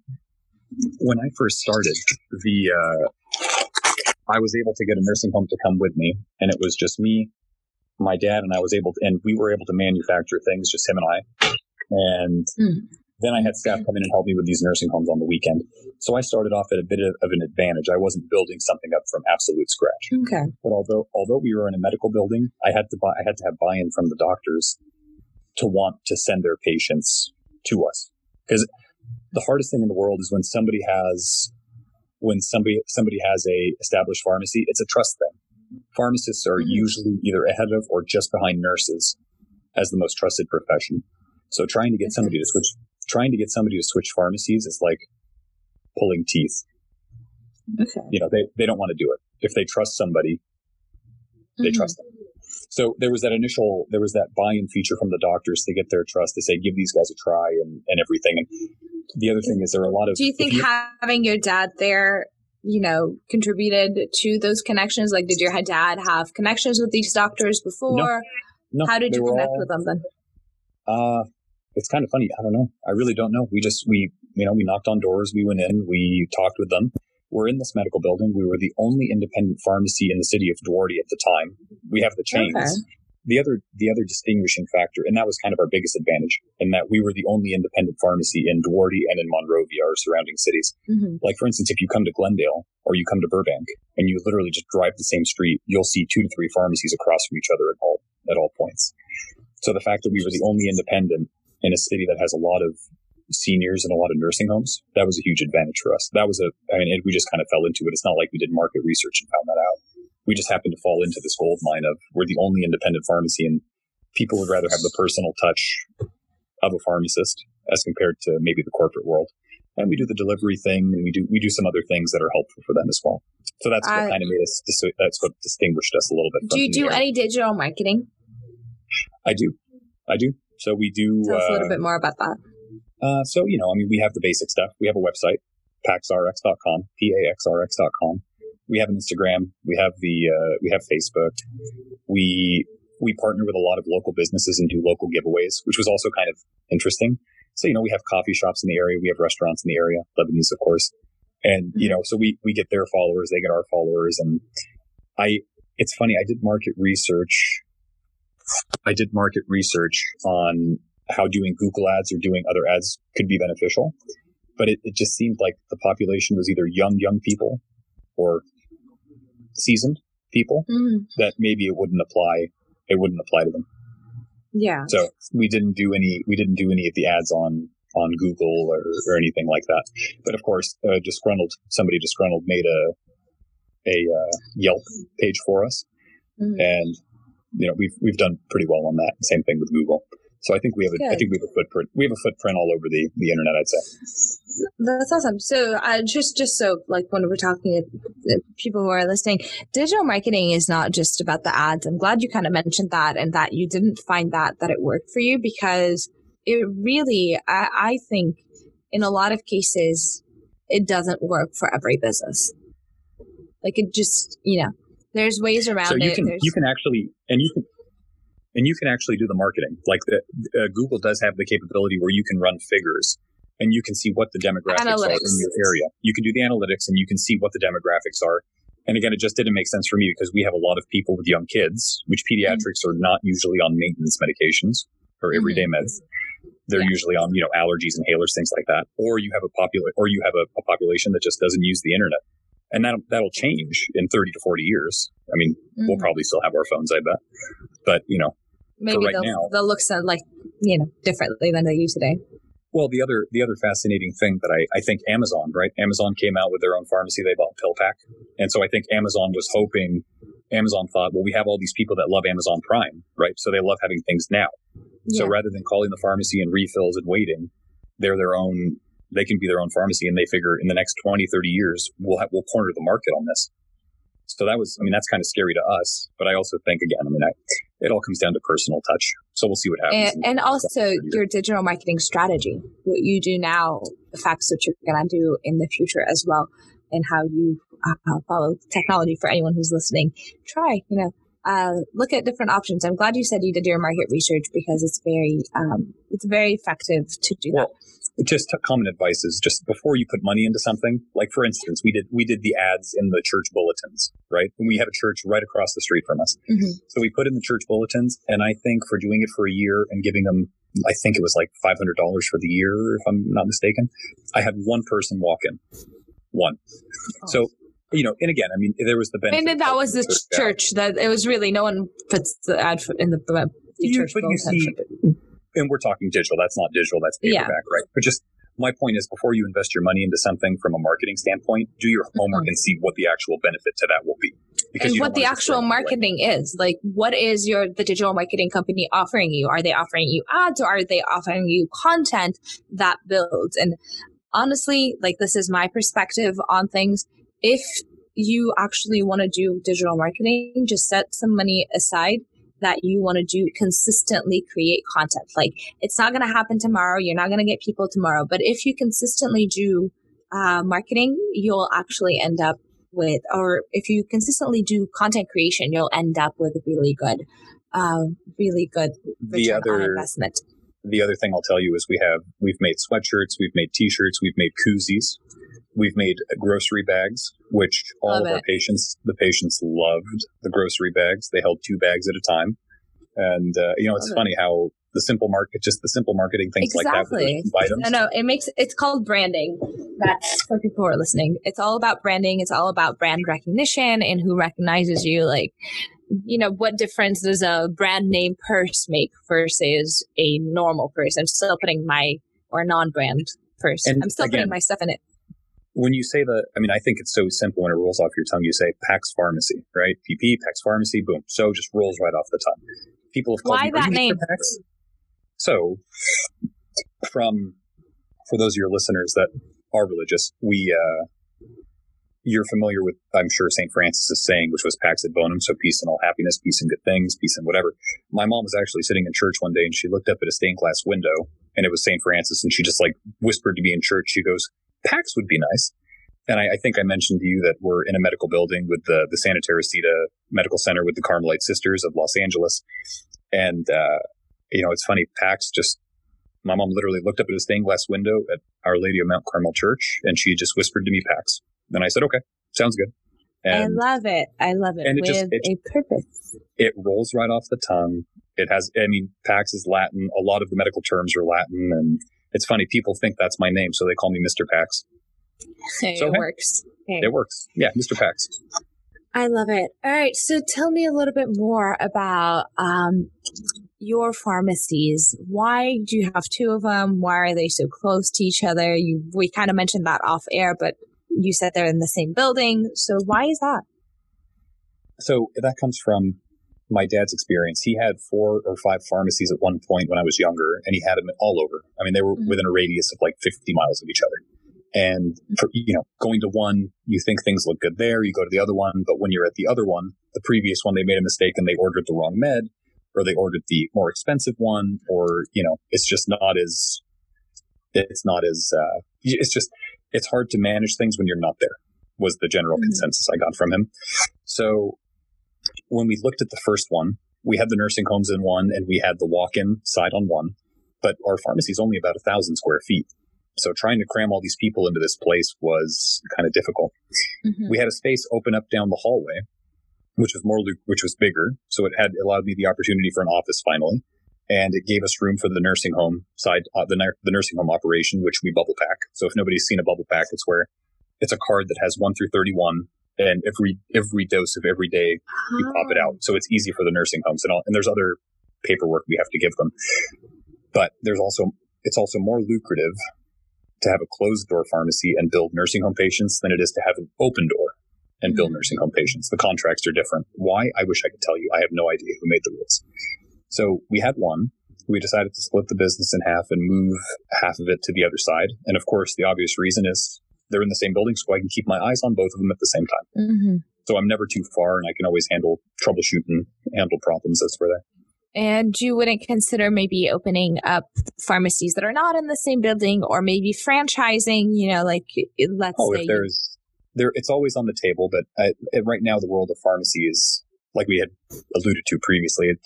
S2: when I first started, the uh, I was able to get a nursing home to come with me, and it was just me, my dad, and I was able to, and we were able to manufacture things, just him and I, and.
S1: Mm.
S2: Then I had staff come in and help me with these nursing homes on the weekend. So I started off at a bit of, of an advantage. I wasn't building something up from absolute scratch.
S1: Okay.
S2: But although although we were in a medical building, I had to buy I had to have buy-in from the doctors to want to send their patients to us. Because the hardest thing in the world is when somebody has when somebody somebody has a established pharmacy, it's a trust thing. Pharmacists are
S1: Mhm.
S2: usually either ahead of or just behind nurses as the most trusted profession. So trying to get somebody to switch trying to get somebody to switch pharmacies is like pulling teeth.
S1: Okay.
S2: You know, they, they don't want to do it. If they trust somebody, they
S1: Mhm.
S2: trust them. So there was that initial, there was that buy-in feature from the doctors to get their trust to say, give these guys a try and, and everything. And the other thing is there are a lot of.
S1: Do you think having your dad there, you know, contributed to those connections? Like, did your dad have connections with these doctors before?
S2: no,
S1: How did you connect
S2: all-
S1: with them then?
S2: Uh, it's kind of funny. I don't know. I really don't know. We just, we, you know, we knocked on doors. We went in, we talked with them. We're in this medical building. We were the only independent pharmacy in the city of Duarte at the time. We have the chains.
S1: Okay.
S2: The other, the other distinguishing factor, and that was kind of our biggest advantage, in that we were the only independent pharmacy in Duarte and in Monrovia, our surrounding cities.
S1: hmm
S2: Like, for instance, if you come to Glendale or you come to Burbank and you literally just drive the same street, you'll see two to three pharmacies across from each other at all, at all points. So the fact that we were the only independent in a city that has a lot of seniors and a lot of nursing homes, that was a huge advantage for us. That was a, I mean, it, we just kind of fell into it. It's not like we did market research and found that out. We just happened to fall into this gold mine of we're the only independent pharmacy and people would rather have the personal touch of a pharmacist as compared to maybe the corporate world. And we do the delivery thing and we do, we do some other things that are helpful for them as well. So that's what
S1: I-
S2: kind of made us, that's what distinguished us a little bit.
S1: Do you do any digital marketing?
S2: I do. I do. So we do.
S1: Tell us a
S2: uh,
S1: little bit more about that.
S2: Uh, so, you know, I mean, we have the basic stuff. We have a website, paxrx.com, P-A-X-R-X.com. We have an Instagram. We have the, uh, we have Facebook. We, we partner with a lot of local businesses and do local giveaways, which was also kind of interesting. So, you know, we have coffee shops in the area. We have restaurants in the area, Lebanese, of course. And, you know, so we, we get their followers, they get our followers. And I, it's funny, I did market research. I did market research on how doing Google ads or doing other ads could be beneficial. But it, it just seemed like the population was either young, young people or seasoned people
S1: Mhm.
S2: that maybe it wouldn't apply. It wouldn't apply to them.
S1: Yeah.
S2: So we didn't do any. We didn't do any of the ads on on Google or, or anything like that. But of course, uh, disgruntled somebody disgruntled made a a uh, Yelp page for us,
S1: Mhm.
S2: and you know we've we've done pretty well on that. Same thing with Google. So I think we have a, I think we have a footprint. We have a footprint all over the the internet. I'd say.
S1: That's awesome. So, uh, just just so like when we're talking to people who are listening, digital marketing is not just about the ads. I'm glad you kind of mentioned that and that you didn't find that that it worked for you because it really, I, I think, in a lot of cases, it doesn't work for every business. Like it just, you know, there's ways around
S2: so you
S1: it.
S2: can
S1: There's-
S2: you can actually and you can and you can actually do the marketing. Like the, uh, Google does have the capability where you can run figures and you can see what the demographics are in your area. You can do the analytics and you can see what the demographics are. And again, it just didn't make sense for me because we have a lot of people with young kids, which pediatrics are not usually on maintenance medications or everyday meds. They're
S1: Yeah.
S2: usually on, you know, allergies, inhalers, things like that. Or you have a popula- or you have a, a population that just doesn't use the internet. And that'll, that'll change in 30 to 40 years. I mean, we'll
S1: Mhm.
S2: probably still have our phones, I bet. But, you know,
S1: maybe
S2: right
S1: they'll,
S2: now-
S1: they'll look so, like, you know, differently than they do today.
S2: well, the other, the other fascinating thing that I, I think Amazon, right? Amazon came out with their own pharmacy. They bought PillPack. And so I think Amazon was hoping, Amazon thought, well, we have all these people that love Amazon Prime, right? So they love having things now. So rather than calling the pharmacy and refills and waiting, they're their own, they can be their own pharmacy. And they figure in the next 20, 30 years, we'll have, we'll corner the market on this. So that was, I mean, that's kind of scary to us. But I also think, again, I mean, I, it all comes down to personal touch. So we'll see what happens.
S1: and, and also your digital marketing strategy what you do now affects what you're going to do in the future as well and how you uh, follow technology for anyone who's listening try you know uh, look at different options i'm glad you said you did your market research because it's very um, it's very effective to do that
S2: just t- common advice is just before you put money into something like for instance we did we did the ads in the church bulletins right? And we have a church right across the street from us.
S1: Mhm.
S2: so we put in the church bulletins and i think for doing it for a year and giving them i think it was like $500 for the year if i'm not mistaken i had one person walk in. One. So you know and again i mean there was the benefit
S1: and then that was the
S2: church
S1: that it was really no one puts the ad in the, the
S2: You-
S1: church
S2: but you see- and we're talking digital. That's not digital. That's
S1: Yeah.
S2: paperback, right? But just my point is, before you invest your money into something from a marketing standpoint, do your homework and see what the actual benefit to that will be.
S1: Mm-hmm. and what the
S2: wanna just throw
S1: actual
S2: it away.
S1: marketing is like what is your the digital marketing company offering you are they offering you ads or are they offering you content that builds and honestly like this is my perspective on things if you actually want to do digital marketing just set some money aside that you want to do consistently create content like it's not going to happen tomorrow you're not going to get people tomorrow but if you consistently do uh, marketing you'll actually end up with, or if you consistently do content creation, you'll end up with really good, uh, really good
S2: The
S1: return on
S2: other
S1: investment.
S2: the other thing I'll tell you is we have we've made sweatshirts, we've made t-shirts, we've made koozies, we've made grocery bags, which all
S1: Love
S2: of our patients the patients loved the grocery bags. They held two bags at a time, and uh, you know it's
S1: Love it.
S2: funny how the simple market, just the simple marketing things like that,
S1: Exactly. No, no, it makes it's called branding. That's for people who are listening. It's all about branding. It's all about brand recognition and who recognizes you. Like, you know, what difference does a brand name purse make versus a normal purse? I'm still putting my or non-brand purse.
S2: And
S1: I'm still
S2: again,
S1: putting my stuff in it.
S2: When you say the, I mean, I think it's so simple when it rolls off your tongue. You say Pax Pharmacy, right? PP, Pax Pharmacy, boom. So just rolls right off the tongue. People have called
S1: Why
S2: me, "Are
S1: that name?
S2: Pax?" So, from for those of your listeners that are religious, we uh, you're familiar with, I'm sure, St. Francis' saying, which was Pax et Bonum, so peace and all happiness, peace and good things, peace and whatever. My mom was actually sitting in church one day and she looked up at a stained glass window and it was St. Francis and she just like whispered to me in church, she goes, Pax would be nice. And I, I think I mentioned to you that we're in a medical building with the, the Santa Teresita Medical Center with the Carmelite Sisters of Los Angeles. And, uh, you know, it's funny, Pax just, my mom literally looked up at a stained glass window at Our Lady of Mount Carmel Church and she just whispered to me, Pax. And I said, okay, sounds good. And
S1: I love it. I love it
S2: and it
S1: with
S2: just- it-
S1: a purpose.
S2: it rolls right off the tongue. It has, I mean, Pax is Latin. A lot of the medical terms are Latin. And it's funny, people think that's my name, so they call me Mr. Pax.
S1: it
S2: So, hey,
S1: works. Hey.
S2: It works. Yeah, Mr. Pax.
S1: I love it. All right. So tell me a little bit more about um, your pharmacies. Why do you have two of them? Why are they so close to each other? You we kind of mentioned that off air, but you said they're in the same building. So why is that?
S2: So that comes from my dad's experience. He had four or five pharmacies at one point when I was younger, and he had them all over. I mean, they were mm-hmm. within a radius of like 50 miles of each other. And for, you know, going to one, you think things look good there. You go to the other one, but when you're at the other one, the previous one, they made a mistake and they ordered the wrong med, or they ordered the more expensive one, or you know, it's just not as, it's not as, uh, it's just, it's hard to manage things when you're not there. Was the general mm-hmm. consensus I got from him. So when we looked at the first one, we had the nursing homes in one, and we had the walk-in side on one, but our pharmacy is only about a thousand square feet. So trying to cram all these people into this place was kind of difficult. Mm-hmm. We had a space open up down the hallway, which was more, which was bigger. So it had allowed me the opportunity for an office finally. And it gave us room for the nursing home side, uh, the, the nursing home operation, which we bubble pack. So if nobody's seen a bubble pack, it's where it's a card that has one through 31 and every, every dose of every day we pop it out. So it's easy for the nursing homes and all, and there's other paperwork we have to give them. But there's also, it's also more lucrative to have a closed door pharmacy and build nursing home patients than it is to have an open door and build mm-hmm. nursing home patients. The contracts are different. Why? I wish I could tell you. I have no idea who made the rules. So we had one. We decided to split the business in half and move half of it to the other side. And of course, the obvious reason is they're in the same building, so I can keep my eyes on both of them at the same time. Mm-hmm. So I'm never too far, and I can always handle troubleshoot and handle problems as for that.
S1: And you wouldn't consider maybe opening up pharmacies that are not in the same building or maybe franchising, you know, like let's
S2: oh,
S1: say.
S2: If there's, there, it's always on the table, but I, right now the world of pharmacy is, like we had alluded to previously, it,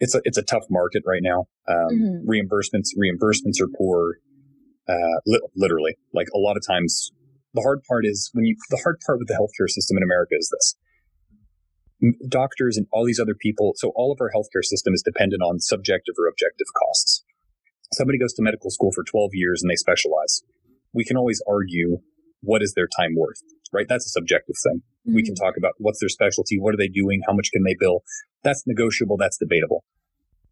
S2: it's a, it's a tough market right now. Um, mm-hmm. Reimbursements, reimbursements are poor, uh, li- literally. Like a lot of times, the hard part is when you, the hard part with the healthcare system in America is this doctors and all these other people. So all of our healthcare system is dependent on subjective or objective costs. Somebody goes to medical school for 12 years and they specialize. We can always argue what is their time worth, right? That's a subjective thing. Mm-hmm. We can mm-hmm. talk about what's their specialty, what are they doing, how much can they bill. That's negotiable, that's debatable.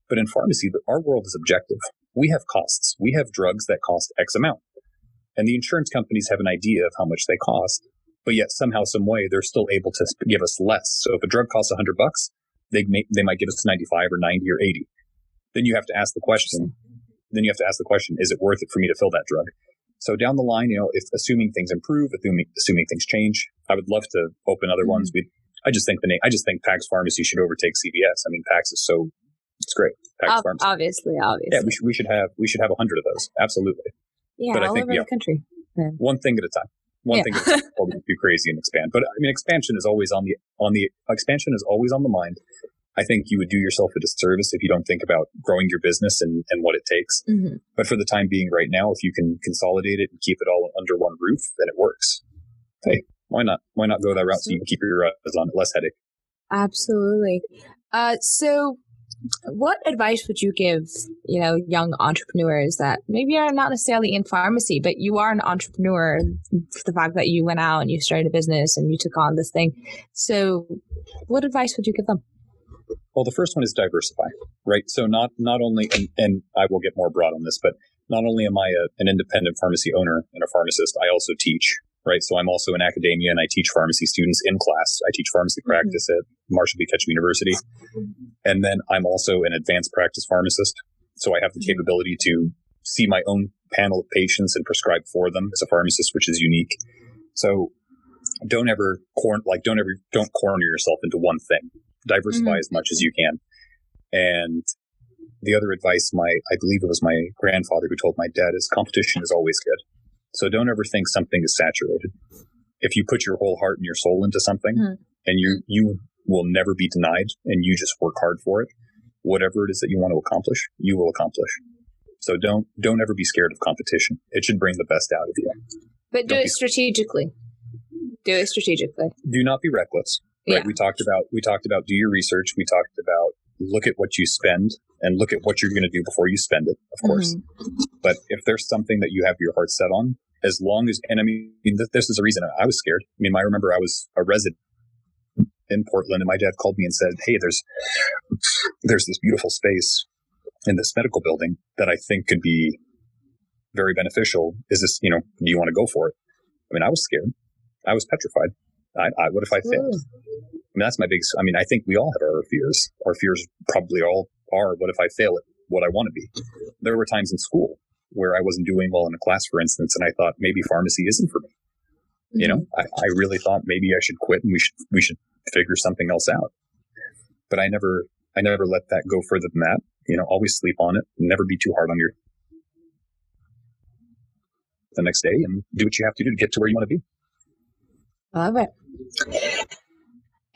S2: But in pharmacy, our world is objective. We have costs. We have drugs that cost X amount. And the insurance companies have an idea of how much they cost but yet somehow, some way, they're still able to give us less. So if a drug costs 100 bucks, they may, they might give us 95 or 90 or 80. Then you have to ask the question. Then you have to ask the question: Is it worth it for me to fill that drug? So down the line, you know, if assuming things improve, assuming, assuming things change, I would love to open other mm-hmm. ones. We, I just think the name, I just think Pax Pharmacy should overtake CVS. I mean, Pax is so, it's great.
S1: Pharmacy. Obviously, obviously.
S2: Yeah, we should, we should have, we should have a hundred of those. Absolutely.
S1: Yeah, but all I think, over yeah, the country.
S2: Yeah. One thing at a time one yeah. thing that's probably too crazy and expand. But I mean, expansion is always on the on the expansion is always on the mind. I think you would do yourself a disservice if you don't think about growing your business and, and what it takes. Mm-hmm. But for the time being, right now, if you can consolidate it and keep it all under one roof, then it works. Hey, why not? Why not go that route so you can keep your eyes on it, less headache?
S1: Absolutely. Uh, so what advice would you give, you know, young entrepreneurs that maybe are not necessarily in pharmacy, but you are an entrepreneur, the fact that you went out and you started a business and you took on this thing. So what advice would you give them?
S2: Well, the first one is diversify, right? So not, not only, and, and I will get more broad on this, but not only am I a, an independent pharmacy owner and a pharmacist, I also teach, right? So I'm also in academia and I teach pharmacy students in class. I teach pharmacy mm-hmm. practice mm-hmm. at Marshall B. Ketchum University. And then I'm also an advanced practice pharmacist. So I have the mm-hmm. capability to see my own panel of patients and prescribe for them as a pharmacist, which is unique. So don't ever corn, like don't ever, don't corner yourself into one thing. Diversify mm-hmm. as much as you can. And the other advice my, I believe it was my grandfather who told my dad is competition is always good. So don't ever think something is saturated. If you put your whole heart and your soul into something mm-hmm. and you, you will never be denied and you just work hard for it, whatever it is that you want to accomplish, you will accomplish. So don't, don't ever be scared of competition. It should bring the best out of you.
S1: But do don't it strategically. Do it strategically.
S2: Do not be reckless. Right. Yeah. We talked about, we talked about do your research. We talked about look at what you spend and look at what you're going to do before you spend it, of course. Mm-hmm. But if there's something that you have your heart set on, as long as, and I mean, this is a reason I was scared. I mean, I remember I was a resident in Portland, and my dad called me and said, "Hey, there's there's this beautiful space in this medical building that I think could be very beneficial. Is this, you know, do you want to go for it?" I mean, I was scared. I was petrified. I, I, what if I failed? I mean, that's my biggest. I mean, I think we all have our fears. Our fears probably all are, what if I fail at what I want to be? There were times in school where I wasn't doing well in a class, for instance, and I thought maybe pharmacy isn't for me. Mm-hmm. You know, mm-hmm. I, I really thought maybe I should quit and we should we should figure something else out. But I never I never let that go further than that. You know, always sleep on it. Never be too hard on your the next day and do what you have to do to get to where you want to be.
S1: Love it.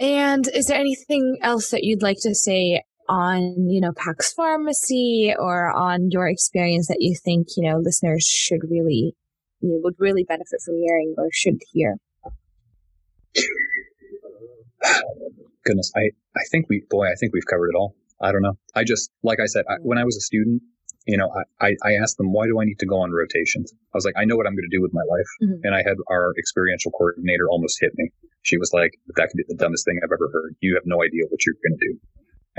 S1: And is there anything else that you'd like to say on, you know, Pax Pharmacy or on your experience that you think, you know, listeners should really, you know, would really benefit from hearing or should hear?
S2: Goodness, I, I think we, boy, I think we've covered it all. I don't know. I just, like I said, I, when I was a student, you know, I, I asked them, why do I need to go on rotations? I was like, I know what I'm going to do with my life. Mm-hmm. And I had our experiential coordinator almost hit me. She was like, that could be the dumbest thing I've ever heard. You have no idea what you're going to do.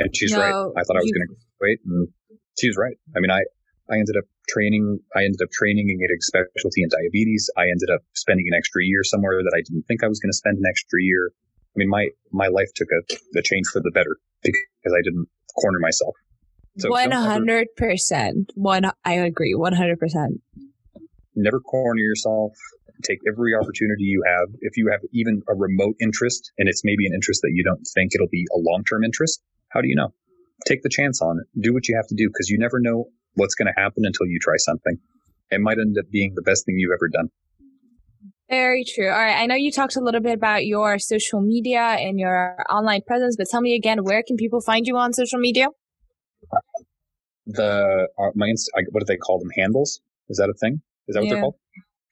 S2: And she's no, right. I thought I was going to wait. And she was right. I mean, I, I ended up training, I ended up training and getting specialty in diabetes. I ended up spending an extra year somewhere that I didn't think I was going to spend an extra year. I mean, my, my life took a, a change for the better because I didn't corner myself.
S1: One hundred percent. One, I agree. One hundred percent.
S2: Never corner yourself. Take every opportunity you have. If you have even a remote interest, and it's maybe an interest that you don't think it'll be a long term interest, how do you know? Take the chance on it. Do what you have to do because you never know what's going to happen until you try something. It might end up being the best thing you've ever done.
S1: Very true. All right. I know you talked a little bit about your social media and your online presence, but tell me again, where can people find you on social media?
S2: The uh, my inst- what do they call them handles? Is that a thing? Is that what yeah. they're called?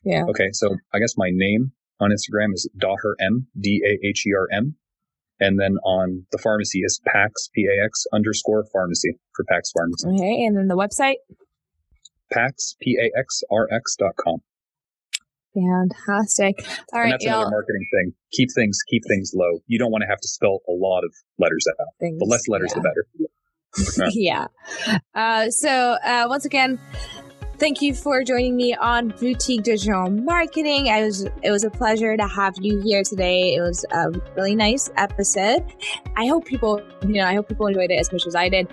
S1: Yeah.
S2: Okay, so I guess my name on Instagram is Daher M D A H E R M, and then on the pharmacy is Pax P A X underscore pharmacy for Pax Pharmacy.
S1: Okay, and then the website
S2: Pax P A X R X dot com.
S1: Fantastic. All right,
S2: and that's y'all. another marketing thing. Keep things keep things low. You don't want to have to spell a lot of letters out. Things, the less letters, yeah. the better.
S1: yeah. Uh, so uh, once again, thank you for joining me on Boutique Digital Marketing. I was it was a pleasure to have you here today. It was a really nice episode. I hope people, you know, I hope people enjoyed it as much as I did.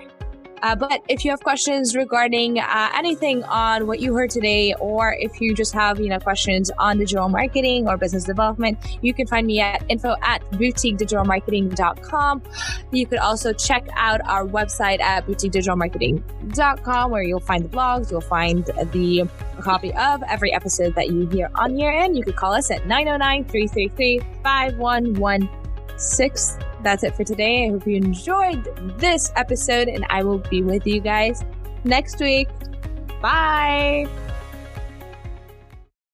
S1: Uh, but if you have questions regarding uh, anything on what you heard today, or if you just have you know questions on digital marketing or business development, you can find me at info at boutiquedigitalmarketing.com. You could also check out our website at boutiquedigitalmarketing.com, where you'll find the blogs, you'll find the copy of every episode that you hear on here, and you could call us at 909 333 5116 that's it for today. I hope you enjoyed this episode, and I will be with you guys next week. Bye.